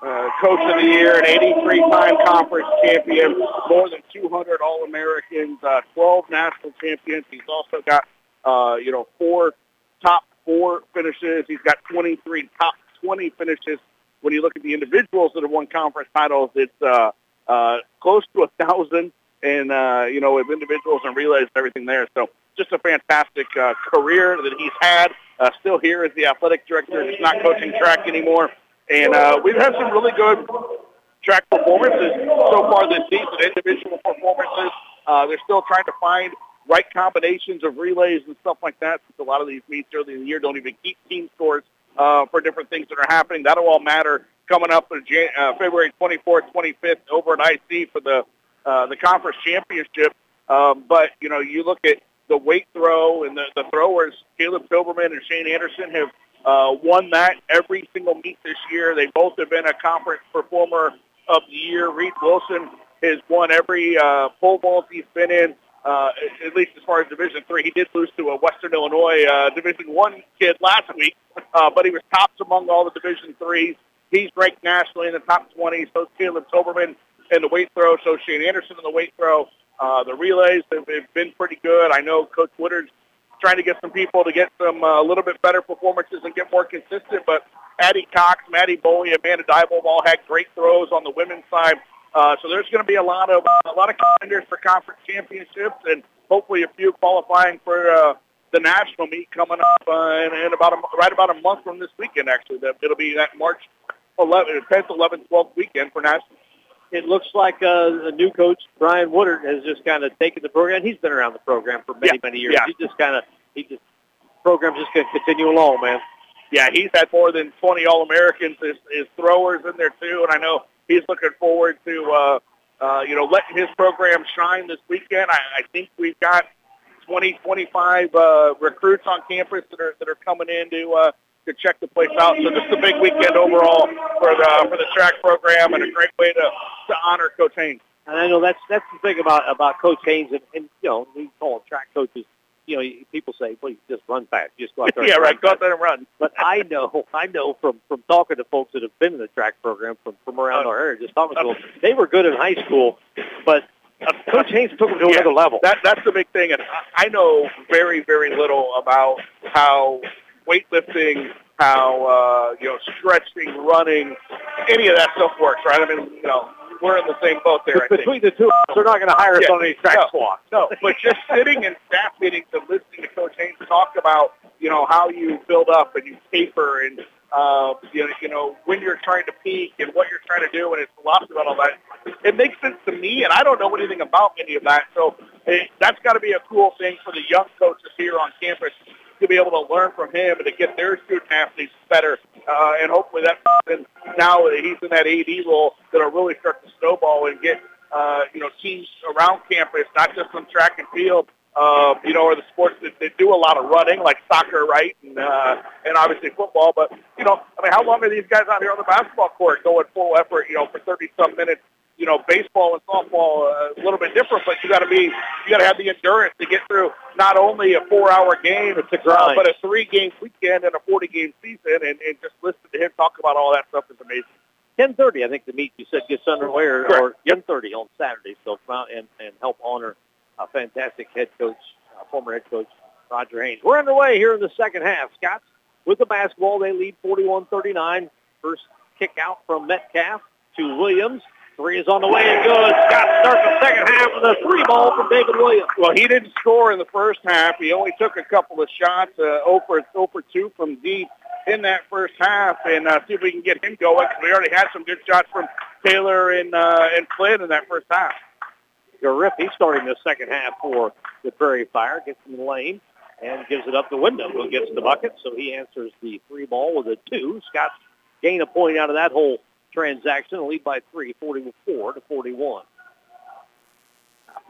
uh, Coach of the Year, an 83-time conference champion, more than 200 All-Americans, uh, 12 national champions. He's also got, uh, you know, four top four finishes. He's got 23 top 20 finishes. When you look at the individuals that have won conference titles, it's uh, uh, close to a thousand, and uh, you know, with individuals and relays and everything there. So just a fantastic uh, career that he's had. Uh, still here as the athletic director, just not coaching track anymore. And uh, we've had some really good track performances so far this season, individual performances. Uh, they're still trying to find right combinations of relays and stuff like that since a lot of these meets early in the year don't even keep team scores uh, for different things that are happening. That'll all matter coming up in Jan- uh, February 24th, 25th over at IC for the uh, the conference championship. Um, but, you know, you look at the weight throw and the, the throwers, Caleb Silverman and Shane Anderson have uh, won that every single meet this year. They both have been a conference performer of the year. Reed Wilson has won every uh, pole vault he's been in, uh, at least as far as Division Three. He did lose to a Western Illinois uh, Division One kid last week, uh, but he was tops among all the Division Threes. He's ranked nationally in the top 20. So Caleb Silverman in the weight throw. So Shane Anderson in the weight throw. Uh, the relays have, have been pretty good. I know Coach Woodard's trying to get some people to get some a uh, little bit better performances and get more consistent. But Addie Cox, Maddie Bowie, Amanda Dival all had great throws on the women's side. Uh, so there's going to be a lot of uh, a lot of contenders for conference championships, and hopefully a few qualifying for uh, the national meet coming up uh, in, in about a, right about a month from this weekend. Actually, it'll be that March 11th, 10th, 11th, 12th weekend for national it looks like uh, the new coach Brian Woodard has just kind of taken the program. He's been around the program for many yeah. many years. Yeah. He just kind of he just program's just going to continue along, man. Yeah, he's had more than 20 All Americans as, as throwers in there too, and I know he's looking forward to uh, uh, you know, letting his program shine this weekend. I, I think we've got 20, 25 uh, recruits on campus that are that are coming in to uh, to check the place out. So this is a big weekend overall for the for the track program and a great way to to honor Coach Haynes. And I know that's that's the thing about about Coach Haynes and, and you know we call them track coaches. You know, people say, "Well, you just run fast. You just go out there." yeah, and right. run Go out there and run. But I know, I know from from talking to folks that have been in the track program from from around our area, just talking to them, they were good in high school, but uh, Coach Haynes took them to Yeah. another level. That that's the big thing, and I know very very little about how weightlifting, how uh, you know stretching, running, any of that stuff works. Right? I mean, you know, we're in the same boat there. I think. Between the two, they're not going to hire us Yeah. on any track No. squad. No, but just sitting in staff meetings and listening to Coach Haynes talk about, you know, how you build up and you taper and, uh, you, know, you know, when you're trying to peak and what you're trying to do and it's philosophy about all that, it makes sense to me, and I don't know anything about any of that. So it, that's got to be a cool thing for the young coaches here on campus to be able to learn from him and to get their student athletes better. Uh, and hopefully that and now that he's in that AD role that'll really start to snowball and get uh, you know teams around campus, not just on track and field. Uh, you know, or the sports that, that do a lot of running, like soccer, right, and uh, and obviously football. But you know, I mean, how long are these guys out here on the basketball court going full effort? You know, for thirty some minutes know, baseball and softball uh, a little bit different, but you got to be, you got to have the endurance to get through not only a four-hour game, It's a grind. but a three-game weekend and a 40-game season, and, and just listen to him talk about all that stuff is amazing. 10:30, I think the meet you said gets underway, or, or 10:30 on Saturday. So come out and, and help honor a fantastic head coach, uh, former head coach Roger Haynes. We're underway here in the second half. Scots with the basketball, they lead 41-39. First kick out from Metcalf to Williams. Three is on the way and good. Scott starts the second half with a three ball from David Williams. Well, he didn't score in the first half. He only took a couple of shots, uh, over over two from deep in that first half, and uh, see if we can get him going. 'cause we already had some good shots from Taylor and uh, and Flynn in that first half. Garif, he's starting the second half for the Prairie Fire, gets in the lane and gives it up the window. Who gets the bucket, so he answers the three ball with a two. Scott's gain a point out of that whole transaction, lead by three, 44 to 41.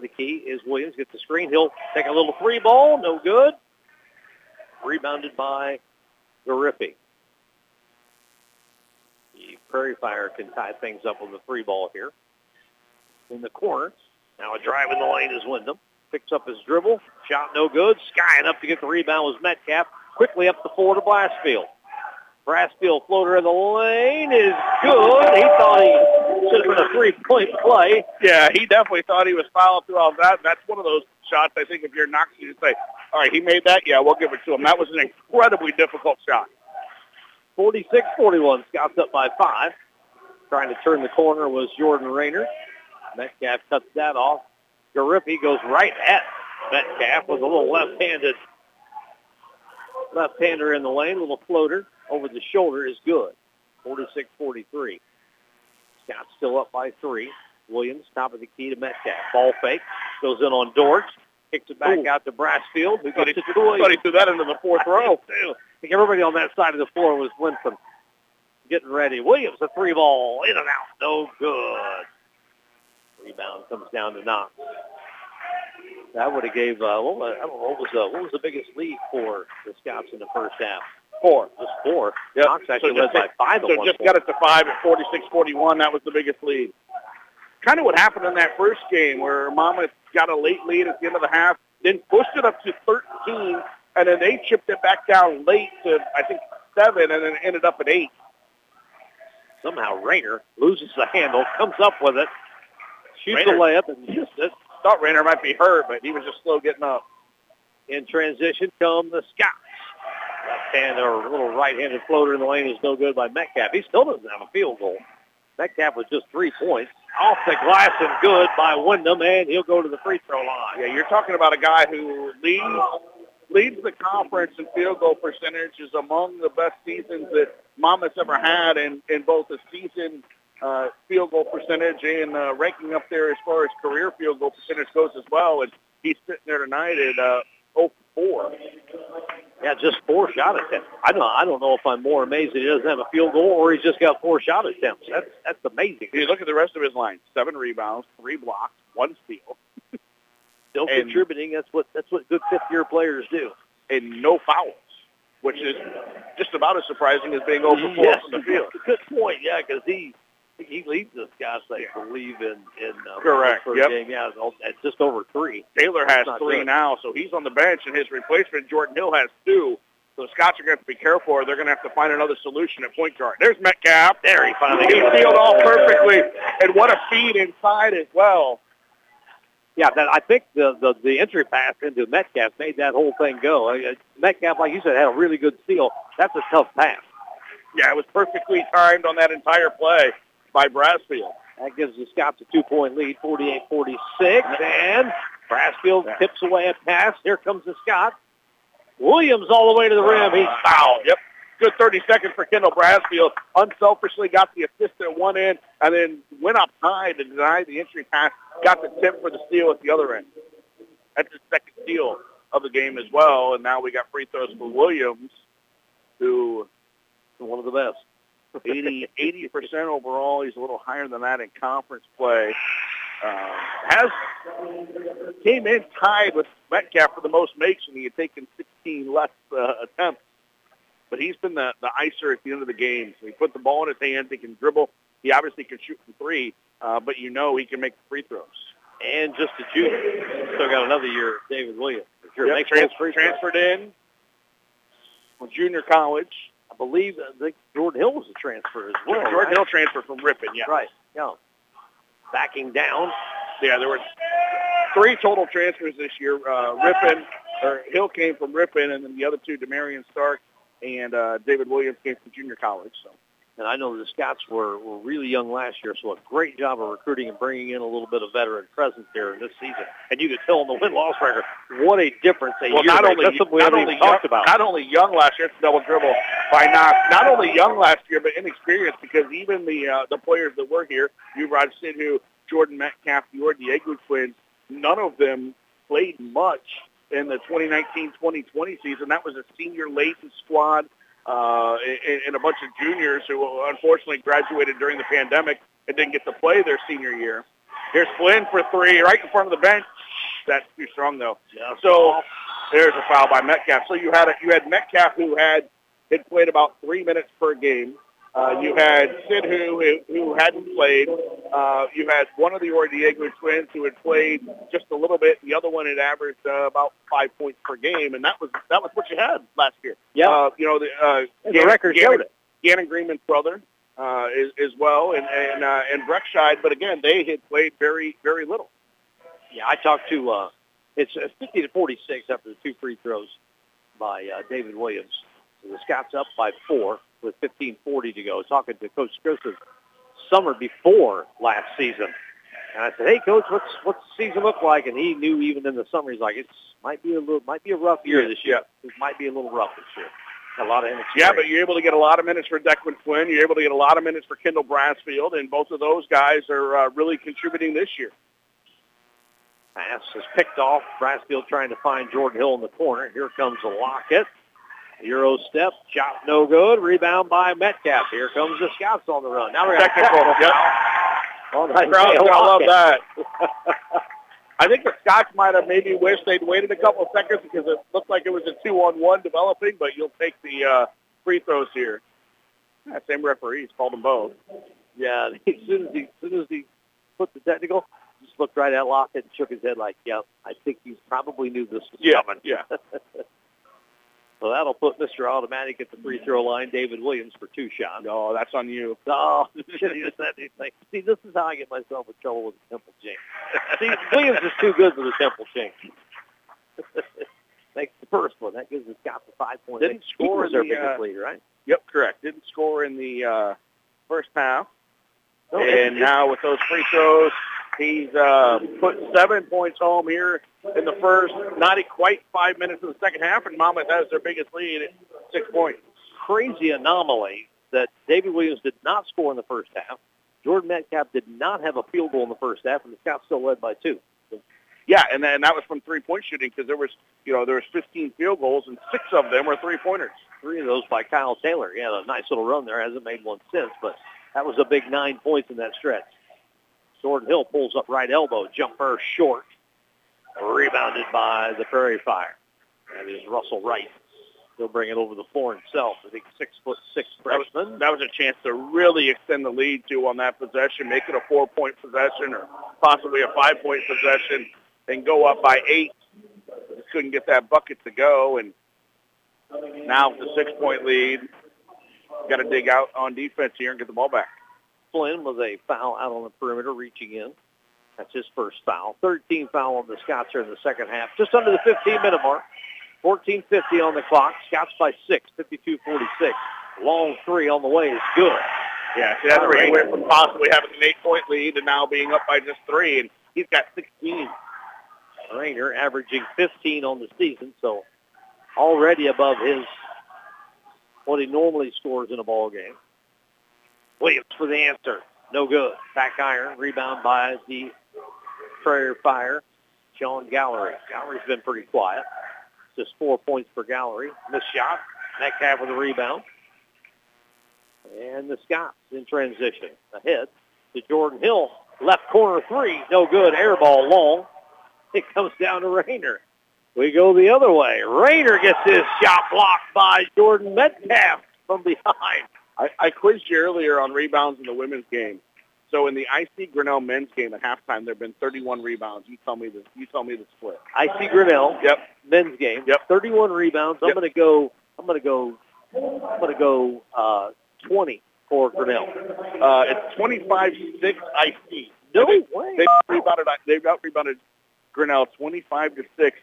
The key is Williams, gets the screen. He'll take a little three ball, no good. Rebounded by Gariffi. The Prairie Fire can tie things up with the three ball here. In the corner, now a drive in the lane is Wyndham. Picks up his dribble. Shot no good. Skying up to get the rebound was Metcalf. Quickly up the floor to Brassfield. Brassfield floater in the lane is good. He thought he should have been a three-point play. Yeah, he definitely thought he was fouling through all that. That's one of those shots. I think if you're Knox, you just say, "All right, he made that. Yeah, we'll give it to him." That was an incredibly difficult shot. 46-41. Scots up by five. Trying to turn the corner was Jordan Rayner. Metcalf cuts that off. Gariffi goes right at Metcalf with a little left-handed left-hander in the lane, little floater over the shoulder is good. 46-43. Scots still up by three. Williams, top of the key to Metcalf. Ball fake. Goes in on Dortch. Kicks it back Ooh. out to Brassfield, who got it to Williams. thought he threw that into the fourth row. I think everybody on that side of the floor was limping, getting ready. Williams, a three ball, in and out, no good. Rebound comes down to Knox. That would have gave, uh, what was, I don't know, what was, uh, what was the biggest lead for the Scouts in the first half? Four. Just four. Yep. Knox actually So led just- by five So just point. got it to five at 46-41. That was the biggest lead. Kind of what happened in that first game where Monmouth got a late lead at the end of the half, then pushed it up to 13, and then they chipped it back down late to, I think, seven, and then ended up at eight. Somehow Rayner loses the handle, comes up with it, shoots Rayner. a layup, and just it. Thought Rayner might be hurt, but he was just slow getting up. In transition come the Scouts. Left hand or a little right-handed floater in the lane is no good by Metcalf. He still doesn't have a field goal. Metcalf was just three points. Off the glass and good by Wyndham, and he'll go to the free throw line. Yeah, you're talking about a guy who leads leads the conference in field goal percentage, is among the best seasons that Monmouth's ever had in, in both the season uh, field goal percentage and uh, ranking up there as far as career field goal percentage goes as well. And he's sitting there tonight at uh, 0 for 4. Yeah, just four shot attempts. I don't. I don't know if I'm more amazed that he doesn't have a field goal or he's just got four shot attempts. That's that's amazing. You look at the rest of his line: seven rebounds, three blocks, one steal. Still And- contributing. That's what that's what good fifth year players do. and no fouls, which is just about as surprising as being over four Yes, from the field. Good point. Yeah, because he he leads us guys. I believe in in uh, Correct, Per yep. game. Yeah, at just over three. Taylor has three good. now, so he's on the bench, and his replacement, Jordan Hill, has two. So the Scots are going to have to be careful, or they're going to have to find another solution at point guard. There's Metcalf. There he finally He sealed off perfectly, and what a feed inside as well. Yeah, that I think the, the the entry pass into Metcalf made that whole thing go. Uh, Metcalf, like you said, had a really good steal. That's a tough pass. Yeah, it was perfectly timed on that entire play by Brassfield. That gives the Scots a two-point lead, 48-46. And Brassfield tips away a pass. Here comes the Scott. Williams all the way to the rim. He's fouled. Yep. Good 30 seconds for Kendall Brassfield. Unselfishly got the assist at one end and then went up high to deny the entry pass. Got the tip for the steal at the other end. That's the second steal of the game as well. And now we got free throws for Williams, who One of the best. 80 80% overall. He's a little higher than that in conference play. Uh, has came in tied with Metcalf for the most makes, and he had taken 16 less uh, attempts. But he's been the, the icer at the end of the game. So he put the ball in his hands. He can dribble. He obviously can shoot from three, uh, but you know he can make free throws. And just a junior. Still got another year, David Williams. Sure. Yep, Makes trans- both free throws. transferred in from junior college. I believe I think Jordan Hill was a transfer as well. Jordan right? Hill transfer from Ripon, yeah. Right. Yeah. Backing down. Yeah, there were three total transfers this year. Uh, Ripon, or Hill came from Ripon, and then the other two, Demarion Stark and uh, David Williams, came from junior college. So And I know the Scots were, were really young last year, so a great job of recruiting and bringing in a little bit of veteran presence there in this season. And you could tell in the win-loss record what a difference a well, year not only That's we not only young, talked about. not only young last year, it's double dribble by Knox. Not only young last year, but inexperienced because even the uh, the players that were here, you Yuvraj Sidhu, Jordan Metcalf, the Diego twins, none of them played much in the 2019-2020 season. That was a senior laden squad uh, and, and a bunch of juniors who unfortunately graduated during the pandemic and didn't get to play their senior year. Here's Flynn for three, right in front of the bench. That's too strong though. Yeah. So there's a foul by Metcalf. So you had a, you had Metcalf who had had played about three minutes per game. Uh, you had Sidhu who hadn't played. Uh, you had one of the Ordiego twins who had played just a little bit. The other one had averaged uh, about five points per game, and that was that was what you had last year. Yeah. Uh, you know the uh, the record showed it. Gannon Greenman's brother uh, is, as well, and and uh, and Breckscheid. But again, they had played very very little. Yeah, I talked to, uh, it's uh, 50 to 46 after the two free throws by uh, David Williams. So the Scots up by four with 15.40 to go. Talking to Coach Joseph summer before last season. And I said, hey, Coach, what's, what's the season look like? And he knew even in the summer, he's like, it might be a little, might be a rough year this year. It might be a little rough this year. A lot of Yeah, but you're able to get a lot of minutes for Declan Flynn. You're able to get a lot of minutes for Kendall Brassfield, and both of those guys are uh, really contributing this year. Pass is picked off. Brassfield trying to find Jordan Hill in the corner. Here comes the Lockett. Euro step, shot no good. Rebound by Metcalf. Here comes the Scouts on the run. Now we got Technical, technical yep. foul on The crowd's Isaiah gonna love that. I think the Scots might have maybe wished they'd waited a couple of seconds because it looked like it was a two-on-one developing, but you'll take the uh, free throws here. Yeah, same referees called them both. Yeah, as soon as he, as soon as he put the technical, just looked right at Lockett and shook his head like, yeah, I think he probably knew this was Yeah, coming. yeah. So that'll put Mr. Automatic at the free throw line, David Williams for two shots. No, that's on you. Oh, should have said anything. See, this is how I get myself in trouble with the Temple Jinx. See, Williams is too good for the Temple Jinx. Makes the first one. That gives the Scots a five-point Didn't lead. score Equals their in the, biggest uh, lead, right? Yep, correct. Didn't score in the uh, first half. No, and now with those free throws, he's uh, put seven points home here in the first, not quite five minutes of the second half, and Monmouth has their biggest lead at six points. crazy anomaly that David Williams did not score in the first half. Jordan Metcalf did not have a field goal in the first half, and the Scouts still led by two. Yeah, and then, and that was from three-point shooting because there was, you know, there was 15 field goals and six of them were three-pointers. Three of those by Kyle Taylor. Yeah, a nice little run there. Hasn't made one since, but that was a big nine points in that stretch. Jordan Hill pulls up right elbow. Jumper short. Rebounded by the Prairie Fire. That is Russell Wright. He'll bring it over the floor himself. I think six foot six freshman. That was, a chance to really extend the lead to on that possession, make it a four point possession or possibly a five point possession and go up by eight. Just couldn't get that bucket to go and now with the six point lead, got to dig out on defense here and get the ball back. Flynn with a foul out on the perimeter reaching in. That's his first foul. 13 foul on the Scots here in the second half. Just under the 15-minute mark. 14.50 on the clock. Scots by 6, 52-46. Long three on the way is good. Yeah, see, that's where he went from possibly having an eight-point lead to now being up by just three, and he's got 16. Rayner averaging 15 on the season, so already above his what he normally scores in a ball game. Williams for the answer. No good. Back iron. Rebound by the Prairie Fire. Sean Gallery. Gallery's been pretty quiet. Just four points per Gallery. Missed shot. Metcalf with a rebound. And the Scots in transition. Ahead to Jordan Hill. Left corner three. No good. Air ball long. It comes down to Rayner. We go the other way. Rayner gets his shot blocked by Jordan Metcalf from behind. I, I quizzed you earlier on rebounds in the women's game. So in the IC Grinnell men's game at halftime, there have been 31 rebounds. You tell me the you tell me the split. IC Grinnell. Yep. Men's game. Yep. 31 rebounds. I'm Yep. going to go. I'm going to go. I'm going to go uh, 20 for Grinnell. Uh, it's 25-6 IC. No They- way. They've rebounded. They've out rebounded Grinnell 25 to six.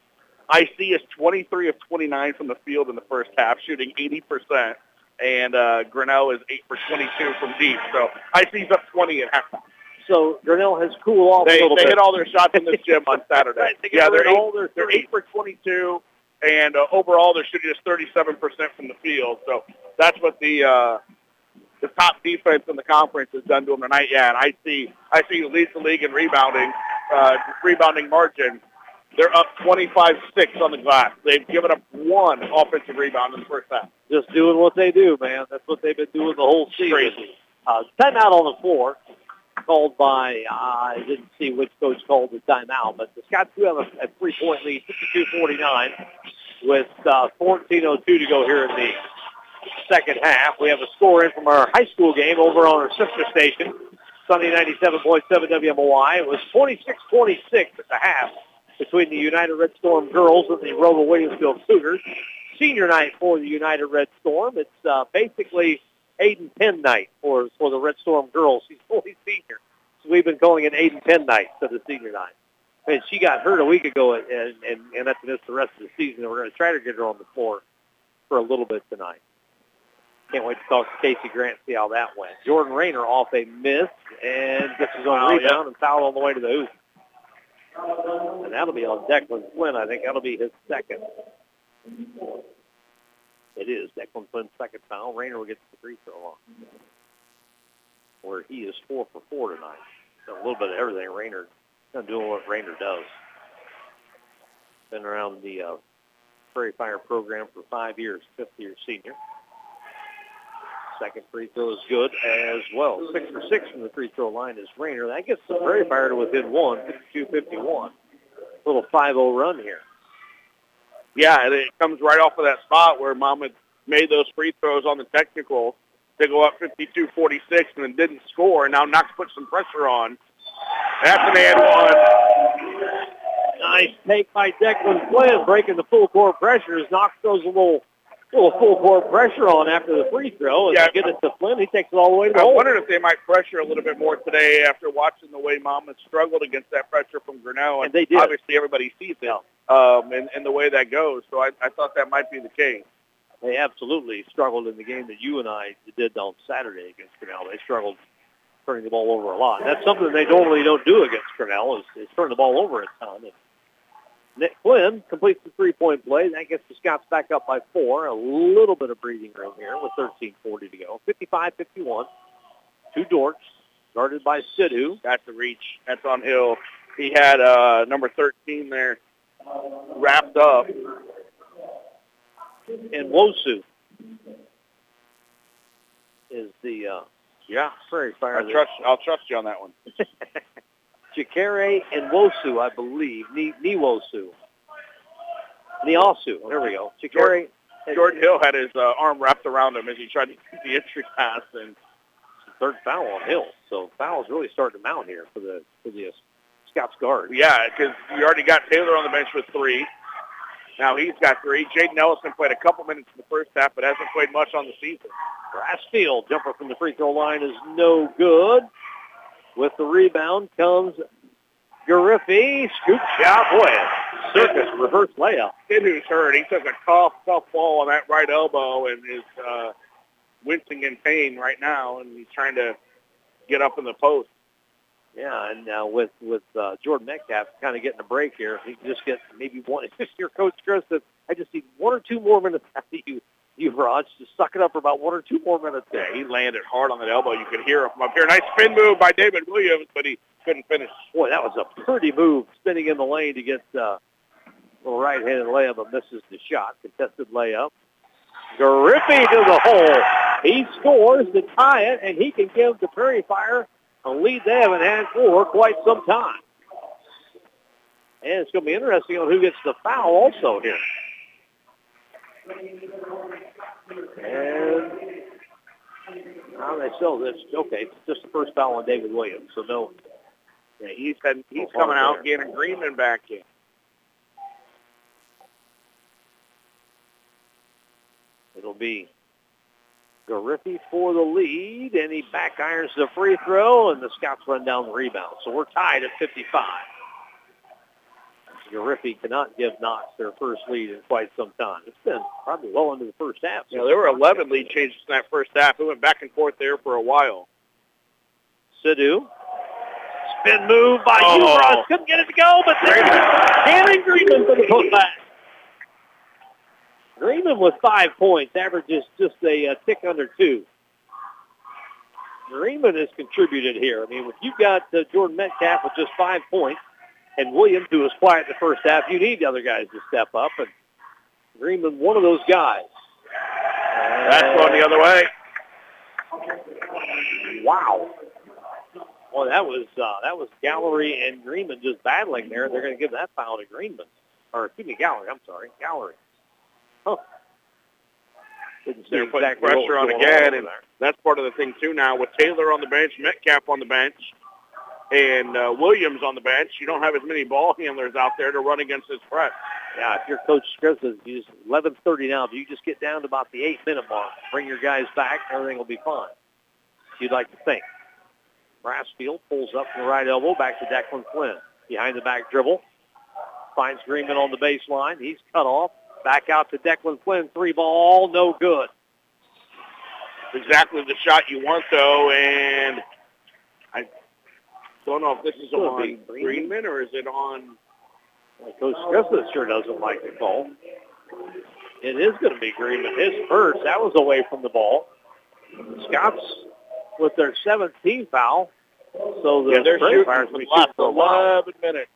IC is 23 of 29 from the field in the first half, shooting 80 percent, and uh, Grinnell is eight for 22 from deep. So IC's up 20 at halftime. So Grinnell has cooled off They, a little they bit. hit all their shots in this gym on Saturday. They yeah, they're eight, all their they're eight for 22, and uh, overall they're shooting just 37 percent from the field. So that's what the uh, the top defense in the conference has done to them tonight. Yeah, and I see I see leads the league in rebounding, uh, rebounding margin. They're up 25-6 on the glass. They've given up one offensive rebound in the first half. Just doing what they do, man. That's what they've been doing the whole season. Crazy. Uh, timeout on the floor called by, uh, I didn't see which coach called the timeout, but the Scots do have a, a three-point lead, 52-49, with uh, 14.02 to go here in the second half. We have a score in from our high school game over on our sister station, Sunny 97.7 WMOI. It was 26-26 at the half between the United Red Storm girls and the ROWVA Williamsfield Cougars. Senior night for the United Red Storm. It's uh, basically Aiden Penn night for for the Red Storm girls. She's fully senior, so we've been calling it Aiden Penn night instead of senior night. And she got hurt a week ago, and and and that's missed the rest of the season. And we're going to try to get her on the floor for a little bit tonight. Can't wait to talk to Casey Grant see how that went. Jordan Rayner off a miss and gets his own Oh, yeah. rebound and foul on the way to the hoop. And that'll be on Declan Flynn. I think that'll be his second. It is Declan Flynn's second foul. Rayner will get the free throw on. Where he is four for four tonight. So a little bit of everything. Of doing what Rayner does. Been around the uh, Prairie Fire program for five years, fifth year senior. Second free throw is good as well. Six for six from the free throw line is Rayner. That gets the Prairie Fire to within one, 52-51. Little 5-0 run here. Yeah, and it comes right off of that spot where Monmouth made those free throws on the technical to go up 52-46 and then didn't score. And now Knox put some pressure on. That's an and one. Nice take by Declan Flynn, breaking the full court pressure as Knox throws a little, little full court pressure on after the free throw. And Yeah. get it to Flynn. He takes it all the way to the I hole. wondered if they might pressure a little bit more today after watching the way Monmouth struggled against that pressure from Grinnell. And they did. Obviously, everybody sees it um, and, and the way that goes. So I, I thought that might be the case. They absolutely struggled in the game that you and I did on Saturday against Grinnell. They struggled turning the ball over a lot. That's something they normally don't do against Grinnell is, is turn the ball over a ton. And Nick Flynn completes the three-point play. That gets the Scots back up by four. A little bit of breathing room here with 13.40 to go. 55-51. Two Dortch guarded by Sidhu. That's the reach. That's on Hill. he had uh, number 13 there wrapped up. And Wosu is the uh, yeah Prairie Fire. I trust. I'll trust you on that one. Chikere and Wosu, I believe. Ni Niwosu. Niasu. There we go. Chikere. Jordan Hill had his uh, arm wrapped around him as he tried to get the entry pass, and third foul on Hill. So fouls really starting to mount here for the for the Scouts guard. Yeah, because you already got Taylor on the bench with three. Now he's got three. Jaden Ellison played a couple minutes in the first half, but hasn't played much on the season. Brassfield jumper from the free throw line is no good. With the rebound comes Gariffi. Scoop shot. Boy, circus reverse layup. Who's hurt. He took a tough, tough fall on that right elbow and is uh, wincing in pain right now, and he's trying to get up in the post. Yeah, and uh, with with uh, Jordan Metcalf kind of getting a break here, he can just get maybe one. Your coach Chris "I just need one or two more minutes out of you, you Raj. Just suck it up for about one or two more minutes." Yeah, he landed hard on that elbow. You could hear it from up here. Nice spin move by David Williams, but he couldn't finish. Boy, that was a pretty move, spinning in the lane to get uh, a right-handed layup, but misses the shot. Contested layup. Gariffi to the hole. He scores to tie it, and he can give the Prairie Fire a lead they haven't had for quite some time. And it's going to be interesting on who gets the foul also here. And how they still this okay, it's just the first foul on David Williams, so no. Yeah, he's had, he's coming out there. getting Greenman back in. It'll be Gariffi for the lead, and he back irons the free throw, and the Scouts run down the rebound. So we're tied at 55. Gariffi cannot give Knox their first lead in quite some time. It's been probably well into the first half. Yeah, there were 11 lead changes in that first half. It went back and forth there for a while. Sidhu. Spin move by oh. Couldn't get it to go, but there's Cannon Greenman for the putback. Greenman with five points, averages just a, a tick under two. Greenman has contributed here. I mean, if you've got uh, Jordan Metcalf with just five points and Williams, who was quiet in the first half, you need the other guys to step up. And Greenman, one of those guys. That's going the other way. Wow. Well, that was uh, that was Gallery and Greenman just battling there. They're going to give that foul to Greenman, or excuse me, Gallery. I'm sorry, Gallery. Huh. They're putting exactly pressure on again, and there. that's part of the thing too. Now with Taylor on the bench, Metcalf on the bench, and uh, Williams on the bench, you don't have as many ball handlers out there to run against this press. Yeah, if your coach Scripps is 11:30 now, if you just get down to about the eight-minute mark, bring your guys back, everything will be fine. You'd like to think. Brassfield pulls up from the right elbow back to Declan Flynn. Behind the back dribble. Finds Greenman on the baseline. He's cut off. Back out to Declan Flynn. Three ball, no good. Exactly the shot you want, though, and don't know if this is on Greenman. Or is it on... Well, Coach Griffith sure doesn't like the call. It is going to be Greenman. His first, that was away from the ball. Scouts with their 17th foul. So the yeah, they're shooting Fires for last 11 minutes.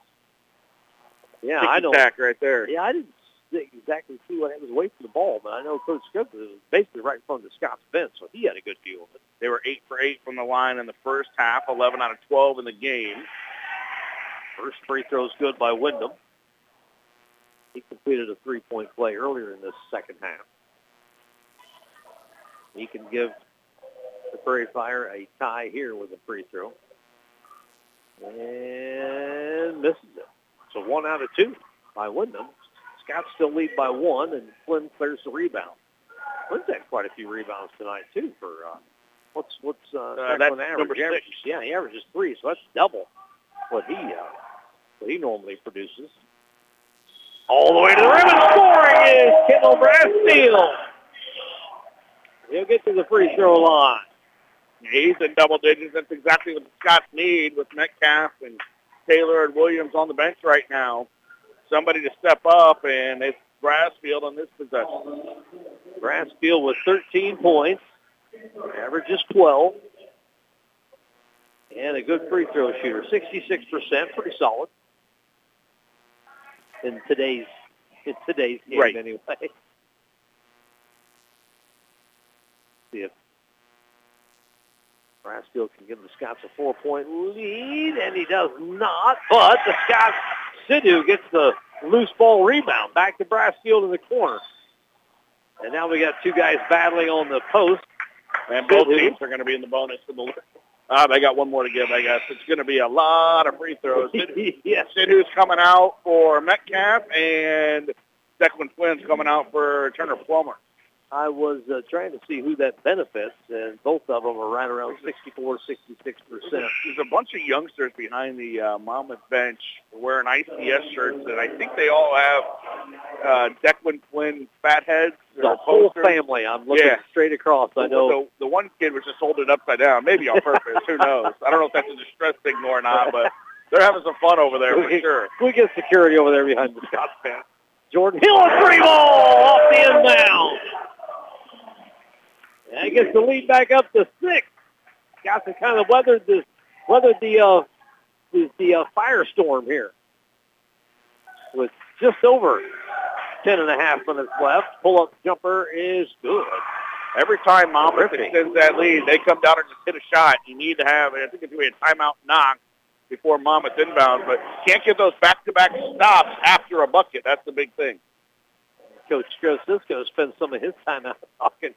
Yeah, I don't. right there. Yeah, I didn't exactly see what it was away from the ball, but I know Coach Scoop was basically right in front of Scott's bench, so he had a good view of it. They were 8 for 8 from the line in the first half, 11 out of 12 in the game. First free throw is good by Wyndham. He completed a three-point play earlier in this second half. He can give the Prairie Fire a tie here with a free throw. And misses it. So one out of two by Wyndham. Scouts still lead by one, and Flynn clears the rebound. Flynn's had quite a few rebounds tonight too. For uh, what's what's uh, uh that's average? Number he averages, yeah, he averages three, so that's double what he uh, what he normally produces. All the way to the rim and scoring is Kendall Brassfield. He'll get to the free throw line. He's in double digits. That's exactly what the Scots need with Metcalf and Taylor and Williams on the bench right now somebody to step up, and it's Brassfield on this possession. Brassfield with 13 points, average is 12. and a good free throw shooter. 66%, pretty solid in today's in today's game Right. anyway. See if Brassfield can give the Scots a four-point lead, and he does not. But the Scots, Sidhu gets the loose ball rebound back to Brassfield in the corner. And now we got two guys battling on the post. And both Sidhu. teams are going to be in the bonus. For the, uh, they got one more to give, I guess. It's going to be a lot of free throws. Yes. Sidhu's coming out for Metcalf, and Declan Flynn's coming out for Turner Plummer. I was uh, trying to see who that benefits, and both of them are right around 64, 66 percent. There's a bunch of youngsters behind the uh, Monmouth bench wearing ICS shirts, and I think they all have uh, Declan Flynn fatheads. The whole posters. family. I'm looking Yeah. straight across. I know. The, the one kid was just holding it upside down, maybe on purpose. Who knows? I don't know if that's a distress signal or not, but they're having some fun over there for sure. We get security over there behind the Scots fence. Jordan Hill a three ball off the inbound. And he gets the lead back up to six. Got to kind of weather the weather the uh, the, the uh, firestorm here. With just over ten and a half minutes left, pull up jumper is good. Every time Monmouth extends that lead, they come down and just hit a shot. You need to have, I think it's going to be a timeout knock before Monmouth inbound, but can't get those back-to-back stops after a bucket. That's the big thing. Coach Joe Cisco spends some of his time out talking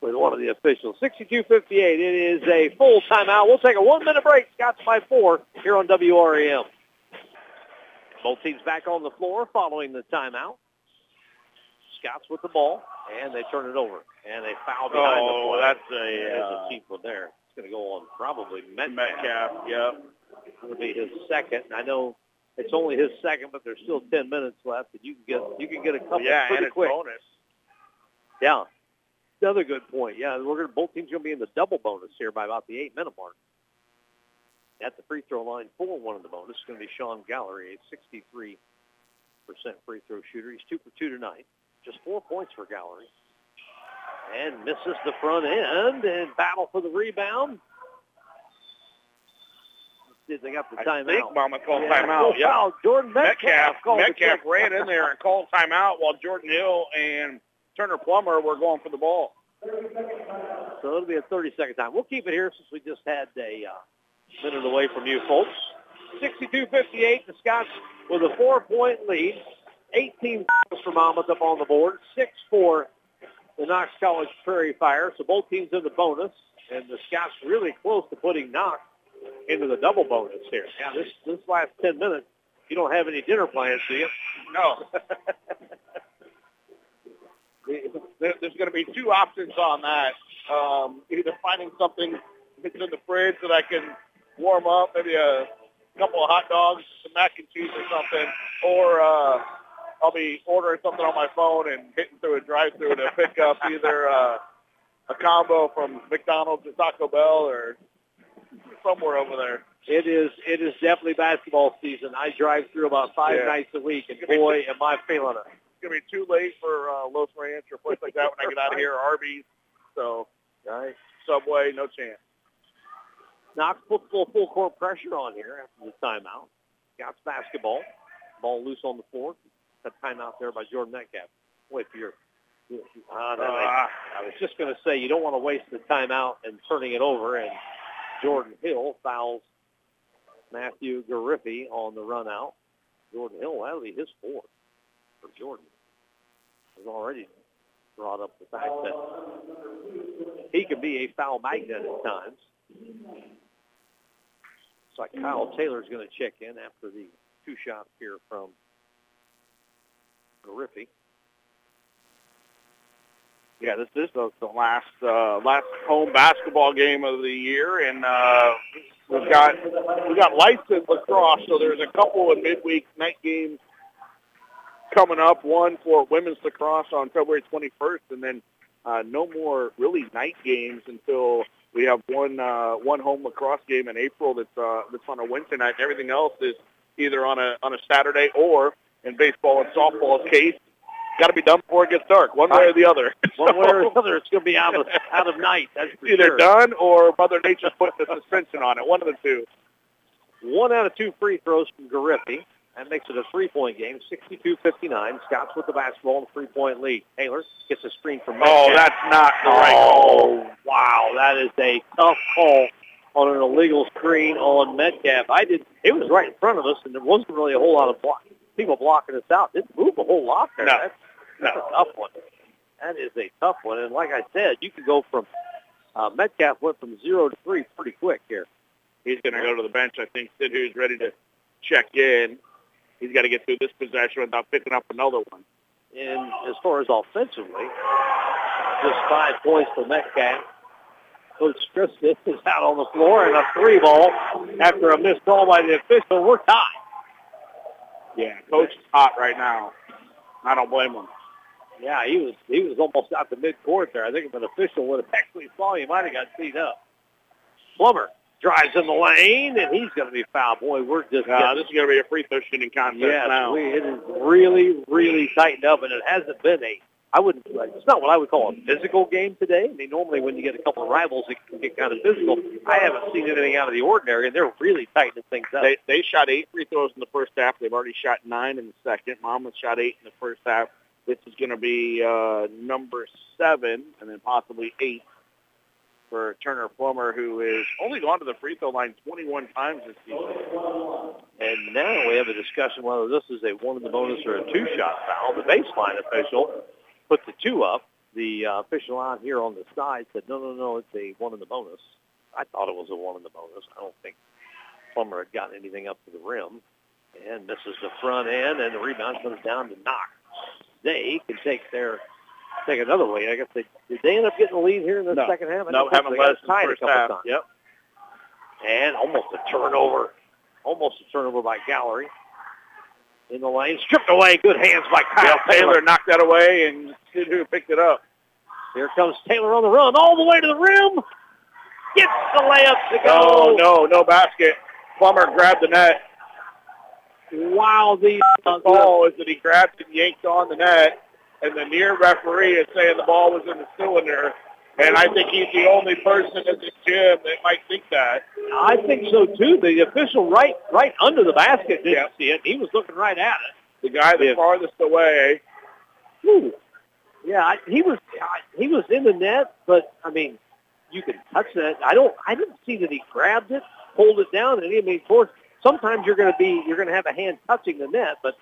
with one of the officials. 62-58. It is a full timeout. We'll take a one-minute break. Scots by four here on WRAM. Both teams back on the floor following the timeout. Scots with the ball, and they turn it over. And they foul behind the Oh, play. that's a, There's uh, a cheap one there. It's going to go on probably Metcalf. Metcalf, yeah. It'll be his second. I know it's only his second, but there's still 10 minutes left, and you can get you can get a couple Yeah, pretty and quick. bonus. Yeah. Another good point. Yeah, we're gonna both teams gonna be in the double bonus here by about the eight minute mark. At the free throw line for one of the bonus is gonna be Sean Gallery, a sixty three percent free throw shooter. He's two for two tonight. Just four points for Gallery. And misses the front end and battle for the rebound. If they got the timeout? I think Monmouth called Yeah. timeout. Yeah. wow, Jordan Metcalf, Metcalf, Metcalf ran in there and called timeout while Jordan Hill and Turner Plummer were going for the ball. So it'll be a 30-second time. We'll keep it here since we just had a uh, minute away from you folks. 62-58, the Scots with a four-point lead. 18 points for Monmouth up on the board. Six for the Knox College Prairie Fire. So both teams in the bonus, and the Scots really close to putting Knox into the double bonus here. Yeah, this this last 10 minutes, you don't have any dinner plans, do you? No. There- There's going to be two options on that. Um, either finding something that's in the fridge that I can warm up, maybe a couple of hot dogs, some mac and cheese or something, or uh, I'll be ordering something on my phone and hitting through a drive-through to pick up either uh, a combo from McDonald's or Taco Bell or somewhere over there. It is it is definitely basketball season. I drive through about five Yeah. nights a week, and boy, am I feeling it. It's going to be too late for uh, Los Ranch or a place like that when I get out of here, Arby's. So Right. Subway, no chance. Knox puts full full court pressure on here after the timeout. Scots basketball, ball loose on the floor. That timeout there by Jordan Metcalf. Wait for your. Uh, that Ah. I was just going to say you don't want to waste the timeout and turning it over. And Jordan Hill fouls Matthew Gariffi on the run out. Jordan Hill, that'll be his fourth for Jordan. Has already brought up the fact that he can be a foul magnet at times. It's like Kyle Taylor's going to check in after the two shots here from Gariffi. Yeah, this is the, the last uh, last home basketball game of the year, and uh, we've got we got licensed lacrosse. So there's a couple of midweek night games coming up. One for women's lacrosse on February 21st, and then uh, no more really night games until we have one uh, one home lacrosse game in April that's uh, that's on a Wednesday night. And everything else is either on a on a Saturday or in baseball and softball's case got to be done before it gets dark, one way or the other. One way or the other, it's going to be out of out of night. That's for Either sure. done or Mother Nature's putting a suspension on it. One of the two. One out of two free throws from Gariffi. That makes it a three-point game, 62-59. Scott's with the basketball and three-point lead. Taylor gets a screen from Oh, Metcalf. that's not the right call. Oh, wow. That is a tough call on an illegal screen on Metcalf. I did. It was right in front of us, and there wasn't really a whole lot of block, people blocking us out. Didn't move a whole lot there. No. That's, that's a tough one. That is a tough one. And like I said, you could go from uh, Metcalf went from zero to three pretty quick here. He's going to go to the bench. I think Sidhu's ready to check in. He's got to get through this possession without picking up another one. And as far as offensively, just five points for Metcalf. Coach Kristen is out on the floor and a three ball after a missed call by the official. We're tied. Yeah, coach is hot right now. I don't blame him. Yeah, he was he was almost out the midcourt there. I think if an official would have actually saw he might have got beat up. Plummer drives in the lane, and he's going to be fouled. Boy, we're just Uh, this is going to be a free throw shooting contest Yes, now. we, it is really, really tightened up, and it hasn't been a. I wouldn't. It's not what I would call a physical game today. I mean, normally when you get a couple of rivals, it can get kind of physical. I haven't seen anything out of the ordinary, and they're really tightening things up. They they shot eight free throws in the first half. They've already shot nine in the second. Monmouth shot eight in the first half. This is going to be uh, number seven, and then possibly eight for Turner Plummer, who is only gone to the free throw line 21 times this season. And now we have a discussion whether this is a one in the bonus or a two-shot foul. The baseline official put the two up. The uh, official out here on the side said, no, no, no, it's a one in the bonus. I thought it was a one in the bonus. I don't think Plummer had gotten anything up to the rim. And misses the front end, and the rebound comes down to knock. They can take their take another lead. I guess they did they end up getting the lead here in the No. second half? I No, haven't led us in the tied a first couple half. times Yep. and almost a turnover, almost a turnover by Gallery in the lane, stripped away. Good hands by Kyle Kyle Taylor. Taylor knocked that away, and who picked it up. Here comes Taylor on the run, all the way to the rim. Gets the layup to go. Oh no, no basket. Plummer grabbed the net. Wow, the, The ball is that he grabbed and yanked on the net, and the near referee is saying the ball was in the cylinder. And I think he's the only person in the gym that might think that. I think so too. The official right right under the basket didn't Yeah. see it. He was looking right at it. The guy the Yeah. farthest away. Whew. Yeah, I, he was I, he was in the net, but I mean, you can touch that. I don't. I didn't see that he grabbed it, pulled it down, and he I mean, of course, sometimes you're going to be you're going to have a hand touching the net, but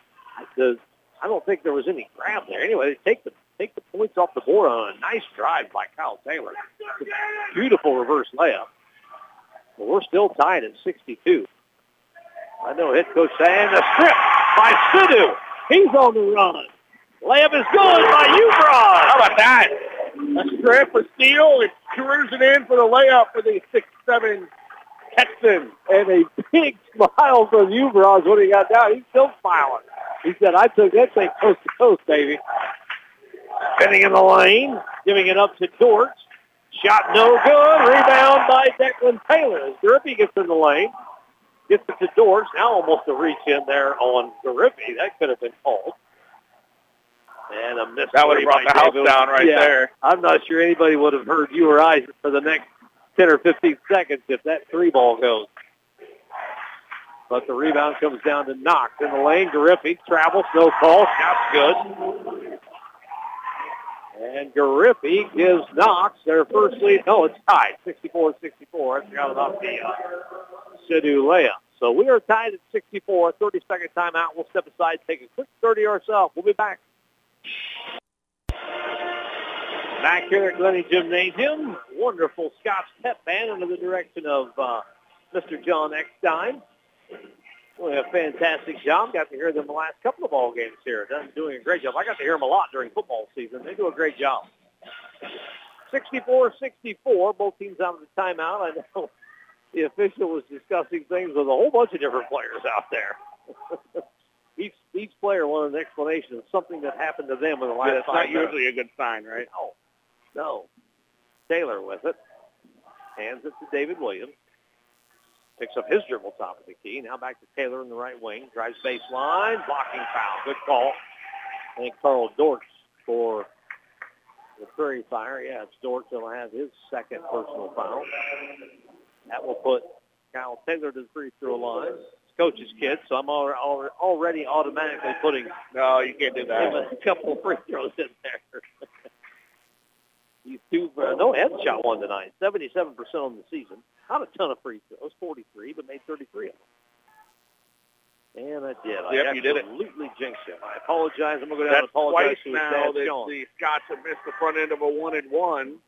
the I don't think there was any grab there. Anyway, they take the take the points off the board on a nice drive by Kyle Taylor. Beautiful reverse layup. But we're still tied at 62. I know head coach saying the strip by Sidhu. He's on the run. Layup is good by Yuvraj. How about that? A strip, a steal, and cruising in for the layup for the six-seven Texans. And a big smile from Yuvraj when he got down. He's still smiling. He said, I took that thing coast to coast, baby. Spinning in the lane, giving it up to Dortch. Shot no good. Rebound by Declan Taylor. As Gariffi gets in the lane, gets it to Dortch. Now almost a reach in there on Gariffi. That could have been called. And a miss. That would have brought the house down right Yeah. there. I'm not sure anybody would have heard you or I for the next 10 or 15 seconds if that three ball goes. But the rebound comes down to Knox in the lane. Gariffi travels, no call, shot's good. And Gariffi gives Knox their first lead. No, it's tied, 64-64. I forgot about the uh, Sidhu layup. So we are tied at 64. 30-second timeout. We'll step aside, take a quick 30 ourselves. We'll be back. Back here at Glennie Gymnasium, wonderful Scots pep band under the direction of uh, Mr. John Eckstein. Doing a fantastic job. Got to hear them the last couple of ball games here. They're doing a great job. I got to hear them a lot during football season. They do a great job. 64-64. Both teams out of the timeout. I know the official was discussing things with a whole bunch of different players out there. each each player wanted an explanation of something that happened to them in the last Yeah, that's not minutes. usually a good sign, right? No. No. Taylor with it. Hands it to David Williams. Picks up his dribble top of the key. Now back to Taylor in the right wing. Drives baseline. Blocking foul. Good call. I think Carl Dortch for the Prairie Fire. Yeah, it's Dortch that'll have his second personal foul. That will put Kyle Taylor to the free throw line. It's coach's kid, so I'm already automatically putting no, you can't do that. a couple free throws in there. These two, uh, no headshot one tonight. 77% on the season. Not a ton of free throws, 43, but made 33 of them. And I did. Yep, I you did it. absolutely jinxed him. I apologize. I'm going to go down That's and apologize twice to now that Sean. the Scots have missed the front end of a one and one.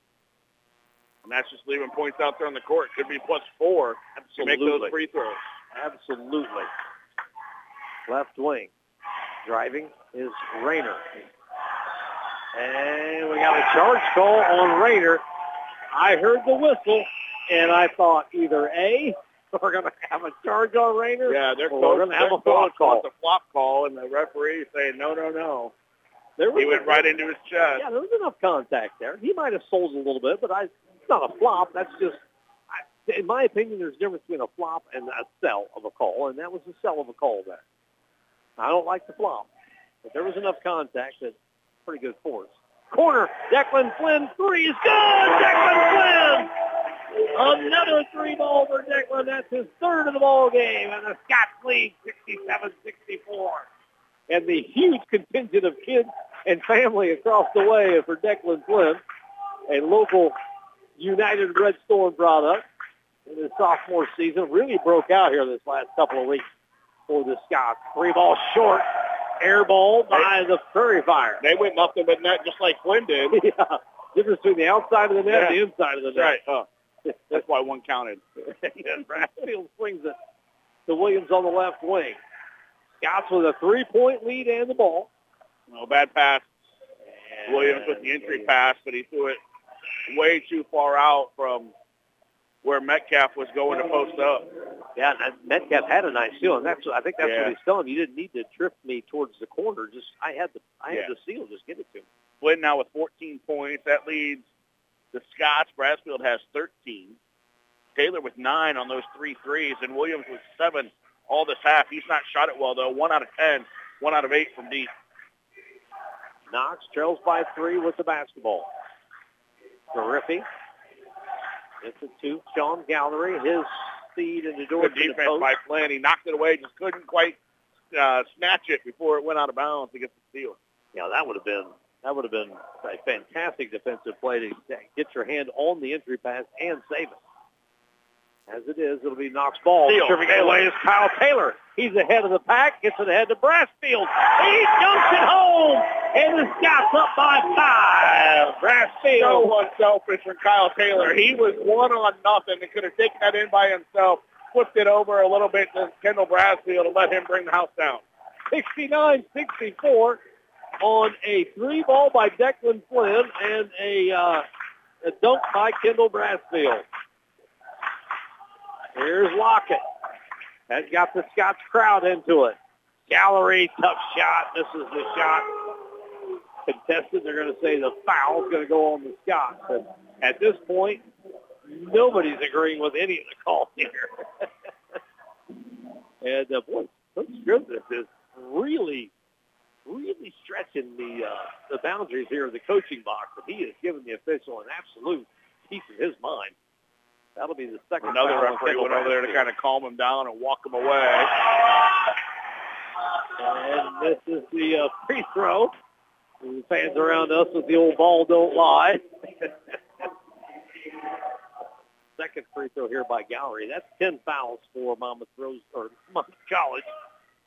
And that's just leaving points out there on the court. Could be plus four to make those Absolutely. free throws. Absolutely. Left wing. Driving is Rayner. And we got a charge call on Rayner. I heard the whistle, and I thought either A, we're going to have a charge on Rayner, Yeah, they're close. we're gonna have a flop call. wants a flop call, and the referee is saying no, no, no. there was He went right into his chest. Yeah, there was enough contact there. He might have sold a little bit, but I, it's not a flop. That's just, I, in my opinion, there's a difference between a flop and a sell of a call, and that was a sell of a call there. I don't like the flop, but there was enough contact that pretty good force. Corner, Declan Flynn, three is good! Declan Flynn! Another three ball for Declan. That's his third of the ball game, and the Scots lead 67-64. And the huge contingent of kids and family across the way for Declan Flynn, a local United Red Storm product in his sophomore season, really broke out here this last couple of weeks for the Scots. Three ball short, air ball by the Prairie Fire. They went nothing but net just like Flynn did. yeah, difference between the outside of the net and the inside of the net. Right. Oh, that's why one counted. and Brassfield swings it to Williams on the left wing. Scots with a three-point lead and the ball. No bad pass. Williams with the entry pass, but he threw it way too far out from where Metcalf was going to post up. Yeah, and Metcalf had a nice seal, and that's I think that's Yeah. what he's telling. You didn't need to trip me towards the corner. Just I had the I had the seal. Just give it to me. Flynn now with 14 points. That leads the Scots. Brassfield has 13. Taylor with nine on those three threes, and Williams with seven all this half. He's not shot it well, though. One out of ten, one out of eight from deep. Knox trails by three with the basketball. Gariffi. It's it to Sean Gallery. His speed in the door Good to the defense post. by Flynn. He knocked it away, just couldn't quite uh, snatch it before it went out of bounds to get the steal. Yeah, that would have been that would have been a fantastic defensive play to get your hand on the entry pass and save it. As it is, it'll be Knox ball. Steal. Stripping it away is Kyle Taylor. He's ahead of the pack. Gets it ahead to Brassfield. He dunks it home, and the Scots up by five. Brassfield. So unselfish from Kyle Taylor. He was one on nothing and could have taken that in by himself, flipped it over a little bit to Kendall Brassfield and let him bring the house down. 69-64 on a three ball by Declan Flynn and a, uh, a dunk by Kendall Brassfield. Here's Lockett. Has got the Scots crowd into it. Gallery, tough shot. This is the shot. Contested. They're going to say the foul's going to go on the Scots. And at this point, nobody's agreeing with any of the calls here. and uh, boy, Coach Scrivener is really, really stretching the uh, the boundaries here of the coaching box. And he has given the official an absolute piece of his mind. That'll be the second. Another referee went over there to kind of calm him down and walk him away. And this is the uh, free throw. The fans around us with the old ball don't lie. Second free throw here by Gallery. That's 10 fouls for Monmouth Rose or Monmouth College.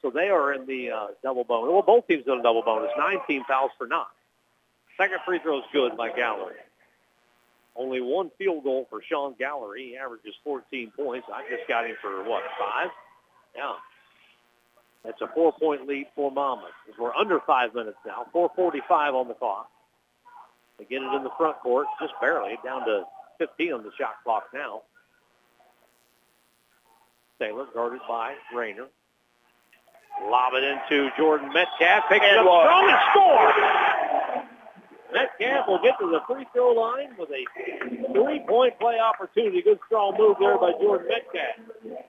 So they are in the uh, double bonus. Well, both teams in a double bonus. 19 fouls for Knox. Second free throw is good by Gallery. Only one field goal for Sean Gallery. He averages 14 points. I just got him for, what, five? Yeah. That's a four-point lead for Monmouth. We're under five minutes now. 4.45 on the clock. They get it in the front court, just barely, down to 15 on the shot clock now. Taylor guarded by Rayner. Lob it into Jordan Metcalf. Picks it And up strong and score. Metcalf will get to the free throw line with a three-point play opportunity. Good strong move there by Jordan Metcalf.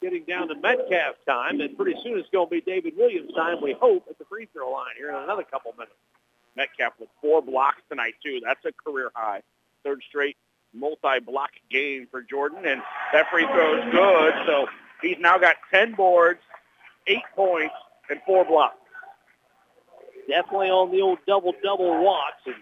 getting down to Metcalf time, and pretty soon it's going to be David Williams time, we hope, at the free throw line here in another couple minutes. Metcalf with four blocks tonight, too. That's a career high. Third straight multi-block game for Jordan, and that free throw is good. So he's now got 10 boards, eight points, and four blocks. Definitely on the old double-double watch. And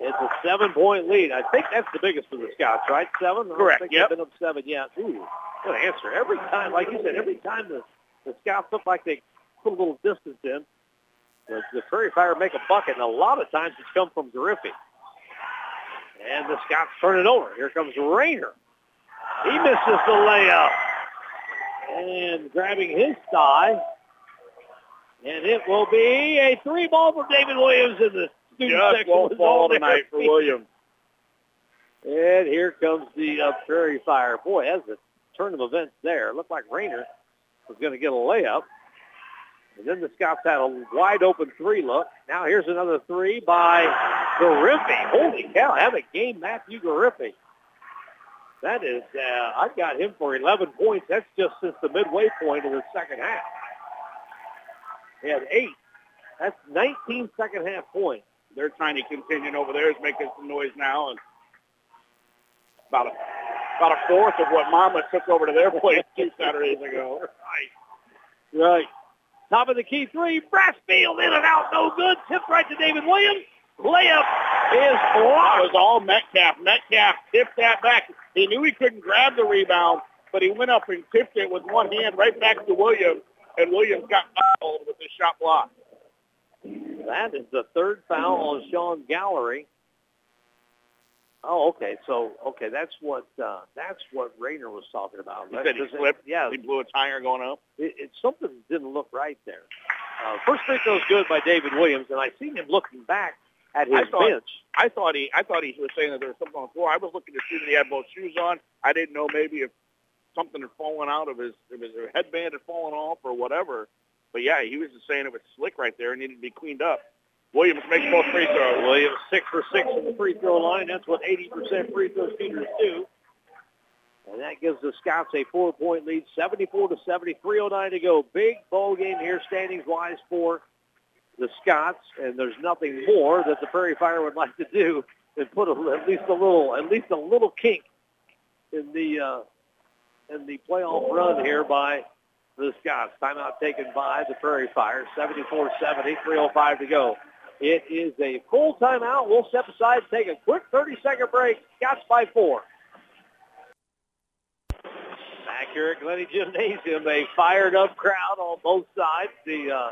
it's a seven-point lead. I think that's the biggest for the Scouts, right? Seven? Correct, yep. been up seven yet. Ooh, good answer. Every time, like you said, every time the, the Scouts look like they put a little distance in, the, the Prairie Fire make a bucket, and a lot of times it's come from Gariffi. And the Scouts turn it over. Here comes Rayner. He misses the layup. And grabbing his thigh. And it will be a three ball for David Williams in the student Just section. won't fall tonight for Williams. And here comes the uh, Prairie Fire. Boy, as a turn of events there, it looked like Rayner was going to get a layup. And then the Scots had a wide open three look. Now here's another three by Gariffi. Holy cow, have a game, Matthew Gariffi. That is, uh, I've got him for 11 points. That's just since the midway point of the second half. He had eight. That's 19 second half points. Their tiny contingent over there is making some noise now, and about a about a fourth of what Mama took over to their place two Saturdays ago. Right. Right. Top of the key three. Brassfield in and out. No good. Tipped right to David Williams. Layup is That blocked. was all Metcalf. Metcalf tipped that back. He knew he couldn't grab the rebound, but he went up and tipped it with one hand right back to Williams, and Williams got fouled with his shot block. That is the third foul on Sean Gallery. Oh, okay. So, okay, that's what uh, that's what Rayner was talking about. He That said he slipped. Yeah, He blew a tire going up. it, it something didn't look right there. Uh, first free throw's good by David Williams, and I seen him looking back at his I thought- bench. I thought he I thought he was saying that there was something on the floor. I was looking to see that he had both shoes on. I didn't know maybe if something had fallen out of his if his headband had fallen off or whatever. But yeah, he was just saying it was slick right there and needed to be cleaned up. Williams makes both free throws. Williams six for six from the free throw line. That's what 80% free throw shooters do. And that gives the Scots a four-point lead, 74 to 70, 309 to go. Big ball game here, standings-wise for the Scots, and there's nothing more that the Prairie Fire would like to do than put a, at least a little, at least a little kink in the uh, in the playoff run here by the Scots. Timeout taken by the Prairie Fire, 74-70, 305 to go. It is a full timeout. We'll step aside, take a quick 30-second break. Scots by four. Back here at Glennie Gymnasium, a fired-up crowd on both sides. The uh,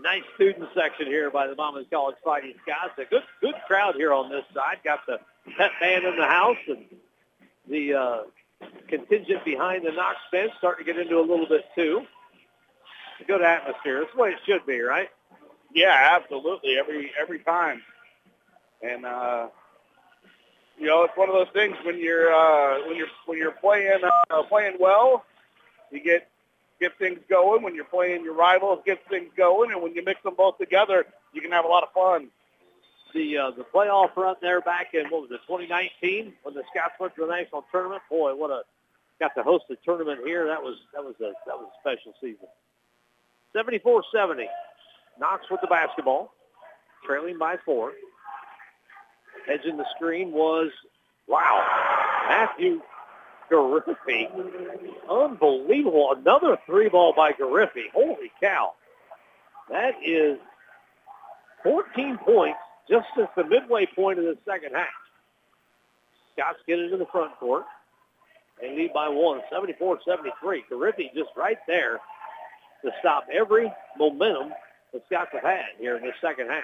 nice student section here by the Monmouth College Fighting Scots. A good, good crowd here on this side. Got the pet band in the house and the uh, contingent behind the Knox bench starting to get into a little bit too. A good atmosphere. That's the way it should be, right? Yeah, absolutely. Every every time. And uh you know, it's one of those things when you're uh when you're when you're playing uh playing well, you get get things going. When you're playing your rivals, get things going and when you mix them both together, you can have a lot of fun. The uh, the playoff run there back in what was it 2019 when the Scots went to the national tournament. Boy, what a got to host the tournament here. That was that was a that was a special season. 74-70. Knox with the basketball, trailing by four. Edging the screen was, wow, Matthew Gariffi. Unbelievable. Another three ball by Gariffi. Holy cow. That is 14 points just at the midway point of the second half. Scots get into the front court. They lead by one, 74-73. Gariffi just right there to stop every momentum the Scots have had here in the second half.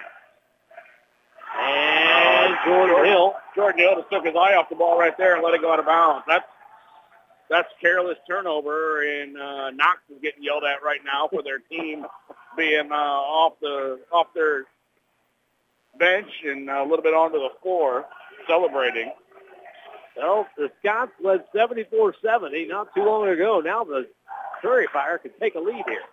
And Jordan Hill. Jordan Hill just took his eye off the ball right there and let it go out of bounds. That's that's careless turnover, and uh, Knox is getting yelled at right now for their team being uh, off the off their bench and a little bit onto the floor celebrating. Well, the Scots led 74-70 not too long ago. Now the Prairie Fire can take a lead here.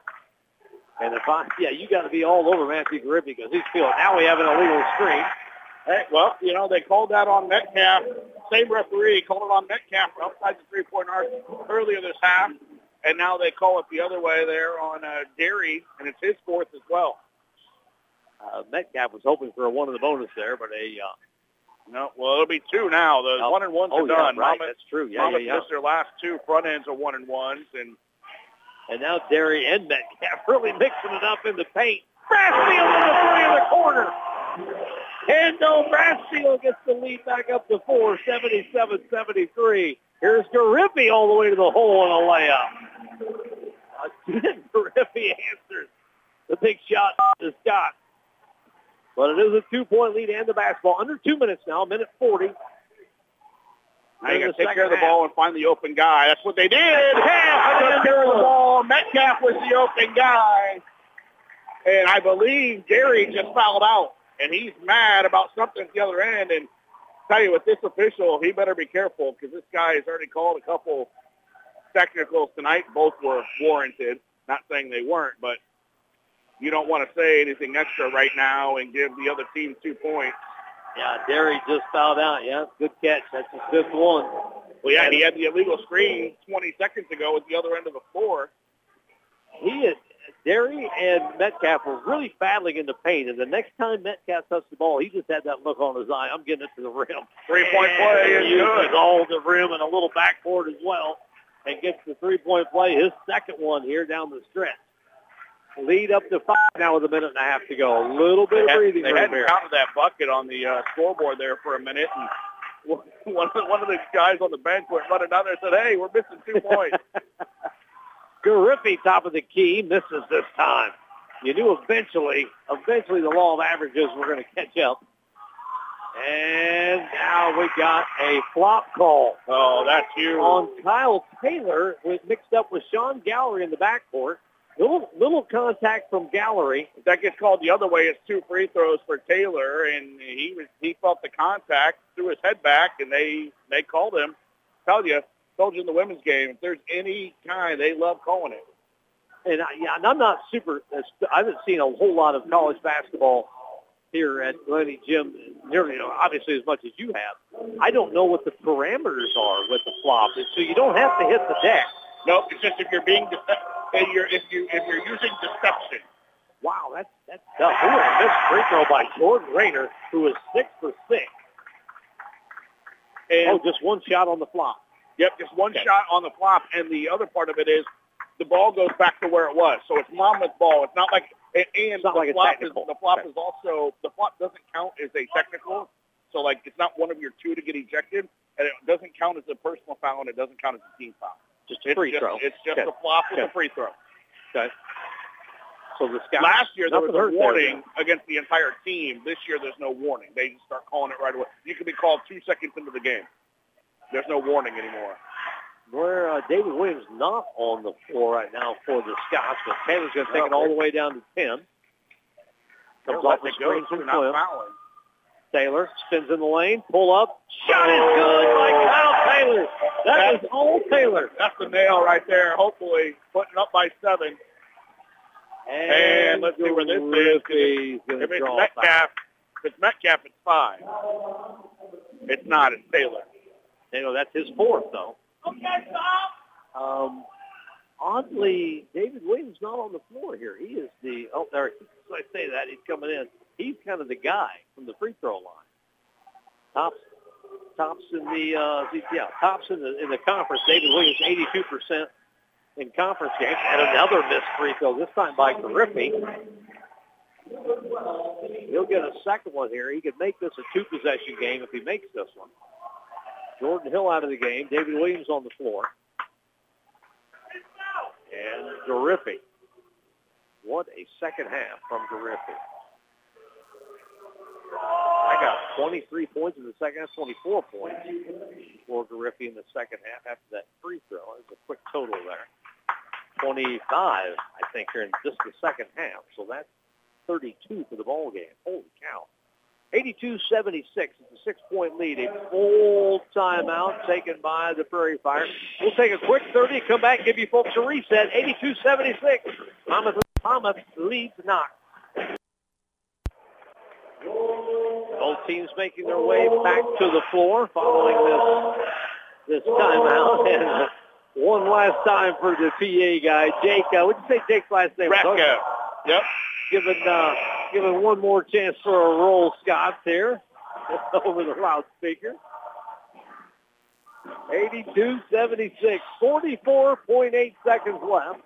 And if I, yeah, you got to be all over Matthew Gariffi because he's feeling. Now we have an illegal screen. Hey, well, you know, they called that on Metcalf same referee called it on Metcalf outside the three-point arc earlier this half, and now they call it the other way there on uh, Derry, and it's his fourth as well. Uh, Metcalf was hoping for a one in the bonus there, but a uh, no. Well, it'll be two now. The oh, one and ones oh, are yeah, done. Right, Monmouth, that's true. Yeah, yeah, yeah. missed their last two front ends are one and ones, and And now Derry and Metcalf really mixing it up in the paint. Brassfield in the three in the corner. And no, Brassfield gets the lead back up to four, 77-73. Here's Gariffi all the way to the hole on a layup. Gariffi answers the big shot to Scott. But it is a two-point lead and the basketball. Under two minutes now, minute 40. now you got to take care of the half. ball and find the open guy. That's what they did. Half took care of the ball. Metcalf was the open guy, and I believe Derry just fouled out, and he's mad about something at the other end. And tell you, with this official, he better be careful because this guy has already called a couple technicals tonight. Both were warranted. Not saying they weren't, but you don't want to say anything extra right now and give the other team two points. Yeah, Derry just fouled out. Yeah, good catch. That's his fifth one. Well, yeah, he had the illegal screen 20 seconds ago at the other end of the floor. He is Derry and Metcalf were really battling in the paint, and the next time Metcalf touched the ball, he just had that look on his eye. I'm getting it to the rim. Three-point play is good. all the rim and a little backboard as well, and gets the three-point play. His second one here down the stretch. Lead up to five now with a minute and a half to go. A little bit They, of breathing they room hadn't counted that bucket on the uh, scoreboard there for a minute, and one of, one of the guys on the bench went running down there and said, hey, we're missing two points. Gariffi, top of the key, misses this time. You knew eventually, eventually the law of averages were going to catch up. And now we got a flop call oh, that's huge. on Kyle Taylor, with mixed up with Sean Gallery in the backcourt. Little little contact from Gallery. If that gets called the other way, it's two free throws for Taylor, and he was he felt the contact, threw his head back, and they they called him. Tell you, told you in the women's game, if there's any kind, they love calling it. And I, yeah, and I'm not super. I haven't seen a whole lot of college basketball here at Glennie Gym, nearly you know, obviously as much as you have. I don't know what the parameters are with the flop, so you don't have to hit the deck. Nope, it's just if you're being dece- if you're if you if you're using deception. Wow, that's that's tough. Ooh, a missed free throw by Jordan Rayner, who is six for six. And Oh, just one shot on the flop. Yep, just one Okay. shot on the flop, and the other part of it is the ball goes back to where it was. So it's Monmouth ball. It's not like and, and not the like flop is the flop Okay. is also the flop doesn't count as a technical. So like it's not one of your two to get ejected, and it doesn't count as a personal foul, and it doesn't count as a team foul. Just a It's free just, throw. It's just Okay. a flop with Okay. a free throw. Okay. So the Scots. Last year there was a there, warning against the entire team. This year there's no warning. They just start calling it right away. You can be called two seconds into the game. There's no warning anymore. where uh, David Williams not on the floor right now for the Scots, but Taylor's going to take it all the way down to 10. Comes off the screen from not fouling. Taylor spins in the lane, pull up, shot is good by Kyle Taylor. That is all Taylor. That's the nail right there. Hopefully, putting up by seven. And let's see where this is. If to it's draw a foul. Metcalf, if it's Metcalf, it's five. It's not. It's Taylor. You know, that's his fourth, though. Okay, Bob. Um, oddly, Not on the floor here. He is the, oh, there, so I say that, he's coming in. He's kind of the guy from the free throw line. Tops, tops in the, uh, yeah, tops in the, in the conference. David Williams, 82% in conference games. And another missed free throw, this time by Gariffi. He'll get a second one here. He could make this a two-possession game if he makes this one. Jordan Hill out of the game. David Williams on the floor. And Gariffi. What a second half from Gariffi. I got 23 points in the second half, 24 points for Gariffi in the second half after that free throw. There's a quick total there. 25, I think, here in just the second half. So that's 32 for the ball game. Holy cow. 82-76. It's a six-point lead. A full timeout taken by the Prairie Fire. We'll take a quick 30, come back, give you folks a reset. 82-76. Thomas, Thomas leads Knox. Both teams making their way back to the floor following this this timeout. And one last time for the PA guy, Jake. Uh, what did you say Jake's last name? Ratka. Yep. Giving uh, giving one more chance for a roll, Scott. There over the loudspeaker. 82-76, 44.8 seconds left.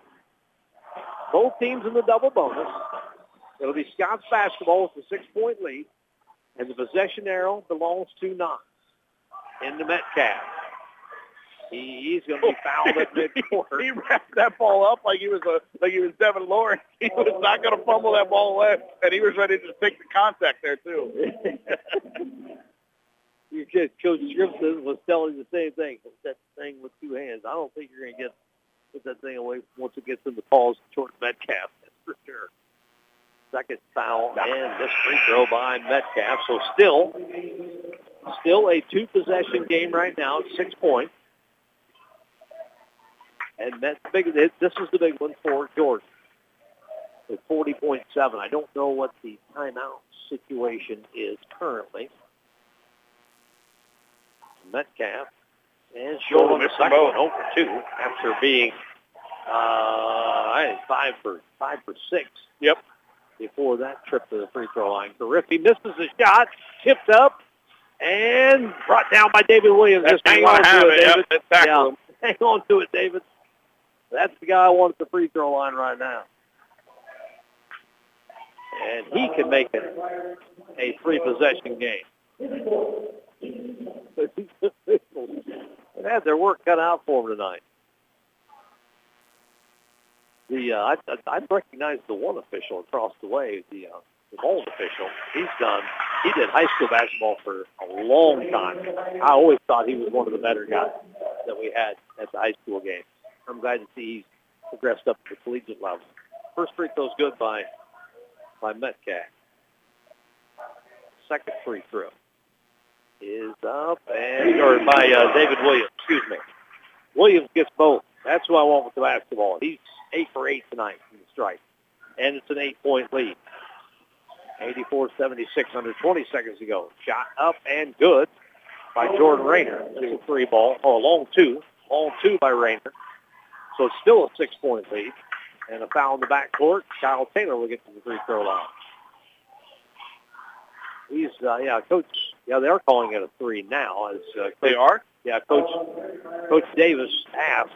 Both teams in the double bonus. It'll be Scott's basketball with a six-point lead, and the possession arrow belongs to Knox. Into Metcalf. He, he's going to be oh, fouled at midcourt. he wrapped that ball up like he was a like he was Devin Lawrence. He was not going to fumble that ball away, and he was ready to take the contact there too. Your kid, Coach Gibson was telling the same thing. That thing with two hands. I don't think you're going to get put that thing away once it gets in the paws towards Metcalf. That's for sure. Second foul and this free throw by Metcalf. So still, still a two possession game right now. Six points. And that's big. This is the big one for Georgia. With 40.7. I don't know what the timeout situation is currently. Metcalf and Showman the second one over two after being uh, five for five for six. Yep. Before that trip to the free throw line, Gariffi misses a shot, tipped up, and brought down by David Williams. That's Just hang on to it, David. Yep, yeah, hang on to it, David. That's the guy I want at the free throw line right now. And he can make it a three possession game. they had their work cut out for them tonight. The uh, I, I recognize the one official across the way, the uh, the old official. He's done. He did high school basketball for a long time. I always thought he was one of the better guys that we had at the high school games. I'm glad to see he's progressed up to the collegiate level. First free throw's good by by Metcalf. Second free throw is up and or by uh, David Williams. Excuse me. Williams gets both. That's who I want with the basketball. He's eight for eight tonight from the strike, and it's an eight-point lead. 84-76 under 20 seconds to go. Shot up and good by Jordan Rayner. That's a three ball. Oh, a long two. Long two by Rayner. So it's still a six-point lead. And a foul in the backcourt. Kyle Taylor will get to the free throw line. He's, uh, yeah, Coach, yeah, they're calling it a three now. As uh, Coach, They are? Yeah, Coach Coach Davis asked.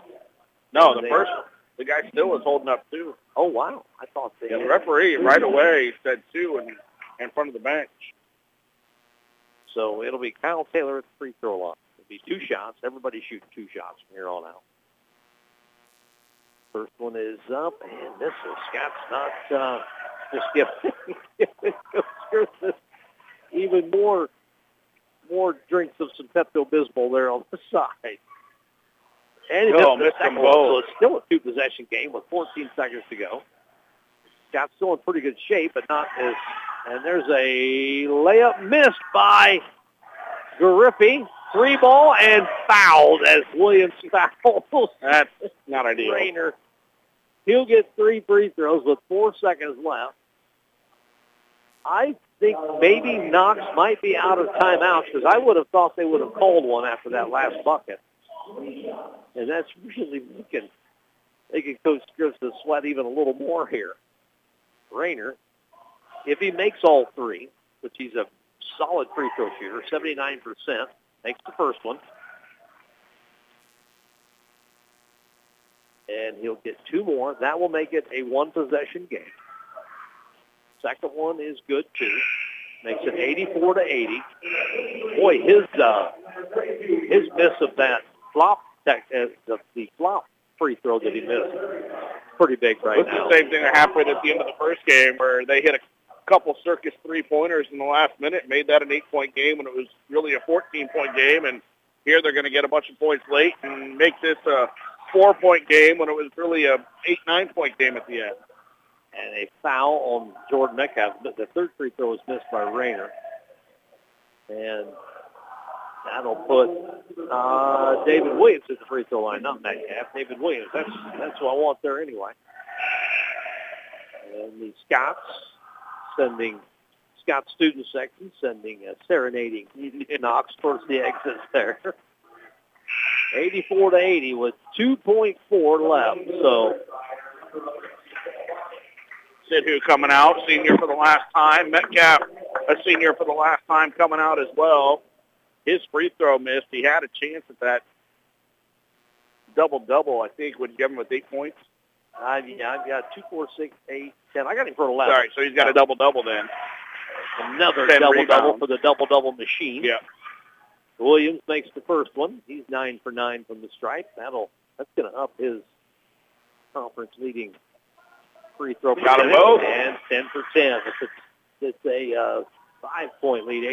No, the They- first the guy still was holding up two. Oh, wow. I thought they Yeah, the referee right away said two and in front of the bench. So it'll be Kyle Taylor at the free throw line. It'll be two shots. Everybody shooting two shots from here on out. First one is up, and this is Scott's not uh, just giving even more more drinks of some Pepto Bismol there on the side. And he Oh, missed the missed second them both. so it's still a two possession game with 14 seconds to go. Scott's still in pretty good shape, but not as. And there's a layup missed by Gariffi. Three ball and fouled as Williams fouls. That's not ideal. Rayner. He'll get three free throws with four seconds left. I think maybe Knox might be out of timeouts because I would have thought they would have called one after that last bucket. And that's really making, making Coach Griffin sweat even a little more here. Rayner, if he makes all three, which he's a solid free throw shooter, 79%, makes the first one. And he'll get two more. That will make it a one possession game. Second one is good too. Makes it 84 to 80. Boy, his uh, his miss of that flop tech, uh, the, the flop free throw that he missed, pretty big right It's now. the same thing that happened at the end of the first game where they hit a couple circus three-pointers in the last minute, made that an eight-point game when it was really a 14-point game, and here they're going to get a bunch of points late and make this a four-point game when it was really a eight, nine-point game at the end. And a foul on Jordan Metcalf. The third free throw was missed by Rayner. And that'll put uh, David Williams at the free throw line, not Metcalf. David Williams. That's that's what I want there anyway. And the Scots sending Scott student section sending a serenading Knox towards the exits there. 84 to 80 with 2.4 left. So Sidhu coming out, senior for the last time. Metcalf, a senior for the last time, coming out as well. His free throw missed. He had a chance at that double-double, I think, would give him with eight points. I've, yeah, I've got two, four, six, eight, ten. I got him for 11. All right, so he's got a double-double then. Another 10 double-double for the double-double machine. Yeah. Williams makes the first one. He's nine for nine from the stripe. That'll that's going to up his conference leading free throw Got 'em percentage. both. and ten for ten. It's a, it's a uh, five point lead,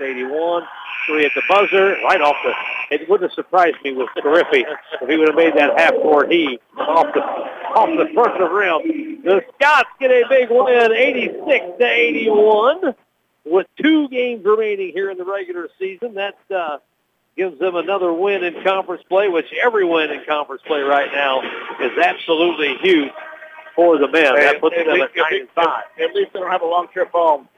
86-81. Three at the buzzer, right off the. It wouldn't have surprised me with Gariffi if he would have made that half court heat off the off the front of the rim. The Scots get a big win, 86 to 81 with two games remaining here in the regular season. That uh, gives them another win in conference play, which every win in conference play right now is absolutely huge for the men. That puts at, them least, at nine and five. at least they don't have a long trip home.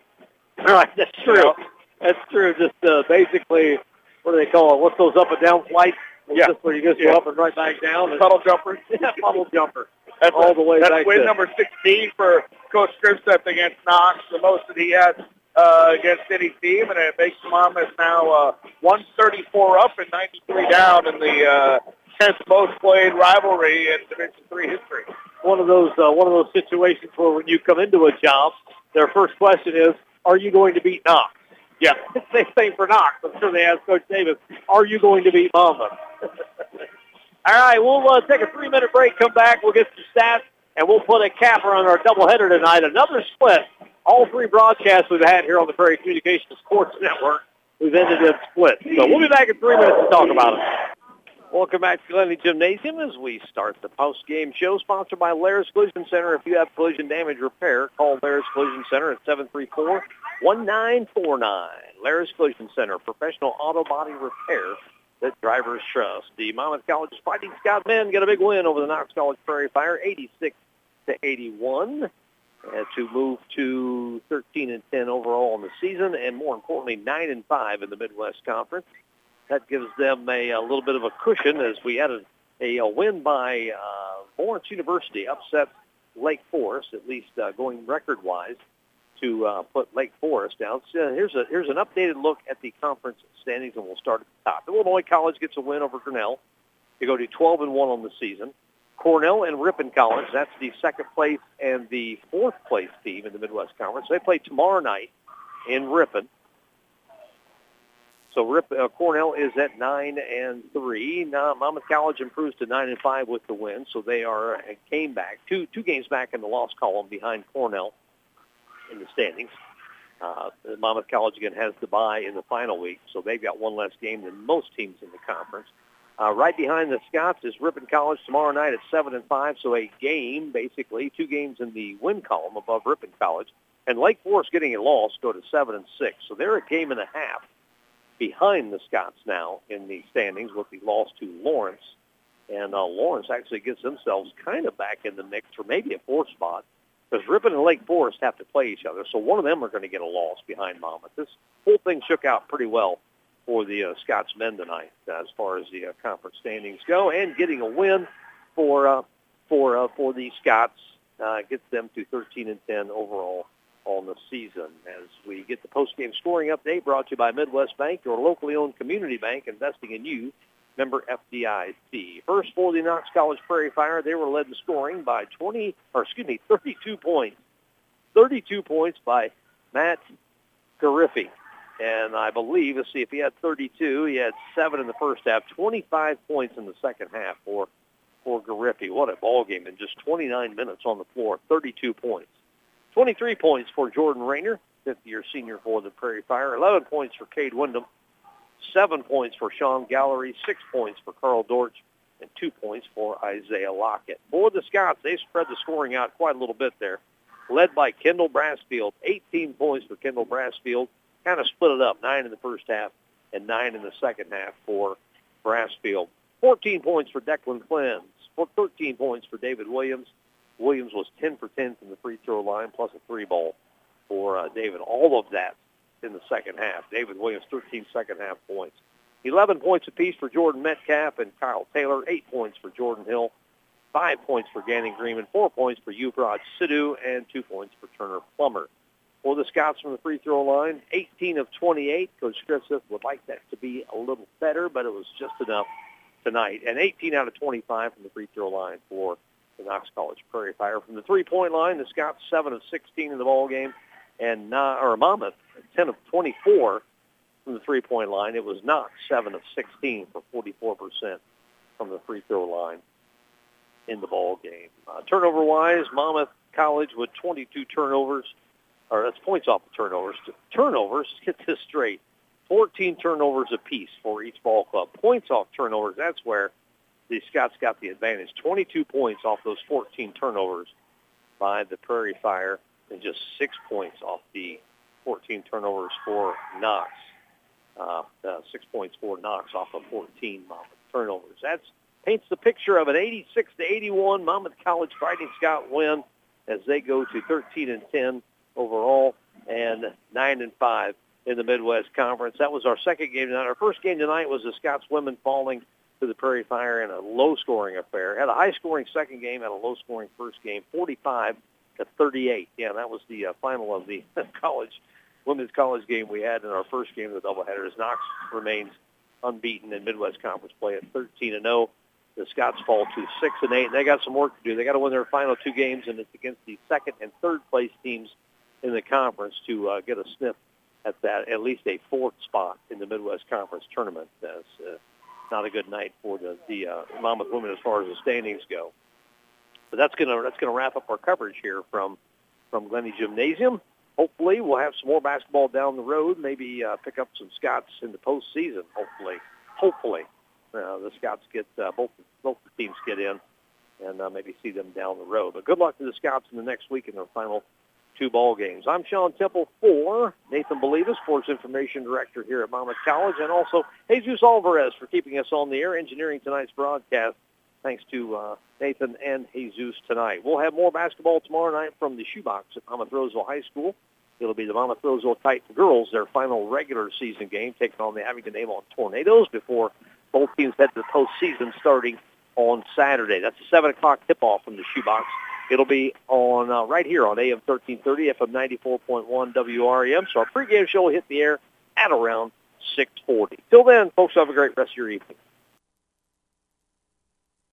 All right, that's true. That's true. Just uh, basically, what do they call it? What's those up and down flights? Yeah. Just where you just Yeah. go up and right back down. And, Puddle jumpers. yeah, puddle jumper. That's All the way That's back win to- number 16 for Coach Grimstead against Knox, the most that he has uh, against any team, and it makes Monmouth now uh, 134 up and 93 down in the uh, 10th most played rivalry in Division Three history. One of those uh, one of those situations where when you come into a job, their first question is, "Are you going to beat Knox?" Yeah. Same thing for Knox. I'm sure they asked Coach Davis, "Are you going to beat Monmouth?" All right, we'll uh, take a three-minute break. Come back. We'll get some stats, and we'll put a capper on our doubleheader tonight. Another split. All three broadcasts we've had here on the Prairie Communications Sports Network, we've ended in split. So we'll be back in three minutes to talk about it. Welcome back to Glennie Gymnasium as we start the post-game show sponsored by Laris Collision Center. If you have collision damage repair, call Laris Collision Center at 734-1949. Laris Collision Center, professional auto body repair that drivers trust. The Monmouth College Fighting Scot men get a big win over the Knox College Prairie Fire, 86 to 81, uh, to move to 13 and 10 overall in the season, and more importantly, 9 and 5 in the Midwest Conference. That gives them a, a little bit of a cushion as we had a, a, win by uh, Lawrence University, upset Lake Forest, at least uh, going record-wise, to uh, put Lake Forest down. So here's a here's an updated look at the conference standings, and we'll start at the top. Illinois College gets a win over Grinnell. They go to 12 and one on the season. Cornell and Ripon College, that's the second place and the fourth place team in the Midwest Conference. They play tomorrow night in Ripon. So Rip, uh, Cornell is at nine and three. Now Monmouth College improves to nine and five with the win, so they are uh, came back two two games back in the loss column behind Cornell in the standings. Uh, Monmouth College again has the bye in the final week, so they've got one less game than most teams in the conference. Uh, right behind the Scots is Ripon College tomorrow night at seven and five, so a game basically, two games in the win column above Ripon College, and Lake Forest getting a loss go to seven and six, so they're a game and a half behind the Scots now in the standings with the loss to Lawrence. And uh, Lawrence actually gets themselves kind of back in the mix for maybe a fourth spot because Ripon and Lake Forest have to play each other. So one of them are going to get a loss behind Monmouth. This whole thing shook out pretty well for the uh, Scots men tonight uh, as far as the uh, conference standings go. And getting a win for uh, for uh, for the Scots uh, gets them to 13 and 10 overall on the season. As we get the post-game scoring update brought to you by Midwest Bank, your locally owned community bank investing in you. Member FDIC. First for the Knox College Prairie Fire, they were led in scoring by 20, or excuse me, 32 points. 32 points by Matt Gariffi. And I believe, let's see, if he had 32, he had seven in the first half, 25 points in the second half for for Gariffi. What a ball game in just 29 minutes on the floor, 32 points. 23 points for Jordan Rayner, fifth-year senior for the Prairie Fire. 11 points for Cade Wyndham. Seven points for Sean Gallery. Six points for Carl Dortch. And two points for Isaiah Lockett. For the Scots, they spread the scoring out quite a little bit there. Led by Kendall Brassfield. 18 points for Kendall Brassfield. Kind of split it up. Nine in the first half and nine in the second half for Brassfield. 14 points for Declan Clens. 13 points for David Williams. Williams was 10 for 10 from the free throw line, plus a three ball for uh, David. All of that in the second half. David Williams, 13 second half points. 11 points apiece for Jordan Metcalf and Kyle Taylor, 8 points for Jordan Hill, 5 points for Gannon Greenman, 4 points for Yuvraj Sidhu, and 2 points for Turner Plummer. For the Scots from the free throw line, 18 of 28. Coach Griffith would like that to be a little better, but it was just enough tonight. And 18 out of 25 from the free throw line for the Knox College Prairie Fire. From the three-point line, the Scots 7 of 16 in the ball game, and or Monmouth 10 of 24 from the three-point line. It was Knox 7 of 16 for 44% from the free throw line in the ball game. Uh, turnover-wise, Monmouth College with 22 turnovers, or that's points off the turnovers. Turnovers, get this straight, 14 turnovers apiece for each ball club. Points off turnovers, that's where the Scots got the advantage. 22 points off those 14 turnovers by the Prairie Fire and just six points off the 14 turnovers for Knox. Uh, uh, six points for Knox off of 14 Monmouth turnovers. That paints the picture of an 86 to 81 Monmouth College Fighting Scot win as they go to 13 and 10 overall and 9 and 5 in the Midwest Conference. That was our second game tonight. Our first game tonight was the Scots women falling to the Prairie Fire in a low-scoring affair. Had a high-scoring second game, had a low-scoring first game, 45 to 38. Yeah, that was the uh, final of the college women's college game we had in our first game of the doubleheaders. Knox remains unbeaten in Midwest Conference play at 13 and 0. The Scots fall to 6 and 8, and they got some work to do. They got to win their final two games, and it's against the second and third place teams in the conference to uh, get a sniff at that, at least a fourth spot in the Midwest Conference tournament. That's uh, not a good night for the, the uh, Monmouth women as far as the standings go. But that's gonna that's gonna wrap up our coverage here from from Glennie Gymnasium hopefully we'll have some more basketball down the road. Maybe uh, pick up some Scots in the postseason. Hopefully, hopefully uh, the Scots get uh, both both the teams get in, and uh, maybe see them down the road. But good luck to the Scots in the next week in their final two ball games. I'm Sean Temple for Nathan Beleva, Sports Information Director here at Monmouth College, and also Jesus Alvarez for keeping us on the air, engineering tonight's broadcast. Thanks to uh, Nathan and Jesus tonight. We'll have more basketball tomorrow night from the shoebox at Monmouth Roseville High School. It'll be the Monmouth Roseville Titan girls, their final regular season game, taking on the Abingdon Avon Tornadoes before both teams head to the postseason starting on Saturday. That's a 7 o'clock tip-off from the shoebox. It'll be on uh, right here on AM 1330, FM 94.1 WRAM. So our pregame show will hit the air at around 640. Till then, folks, have a great rest of your evening.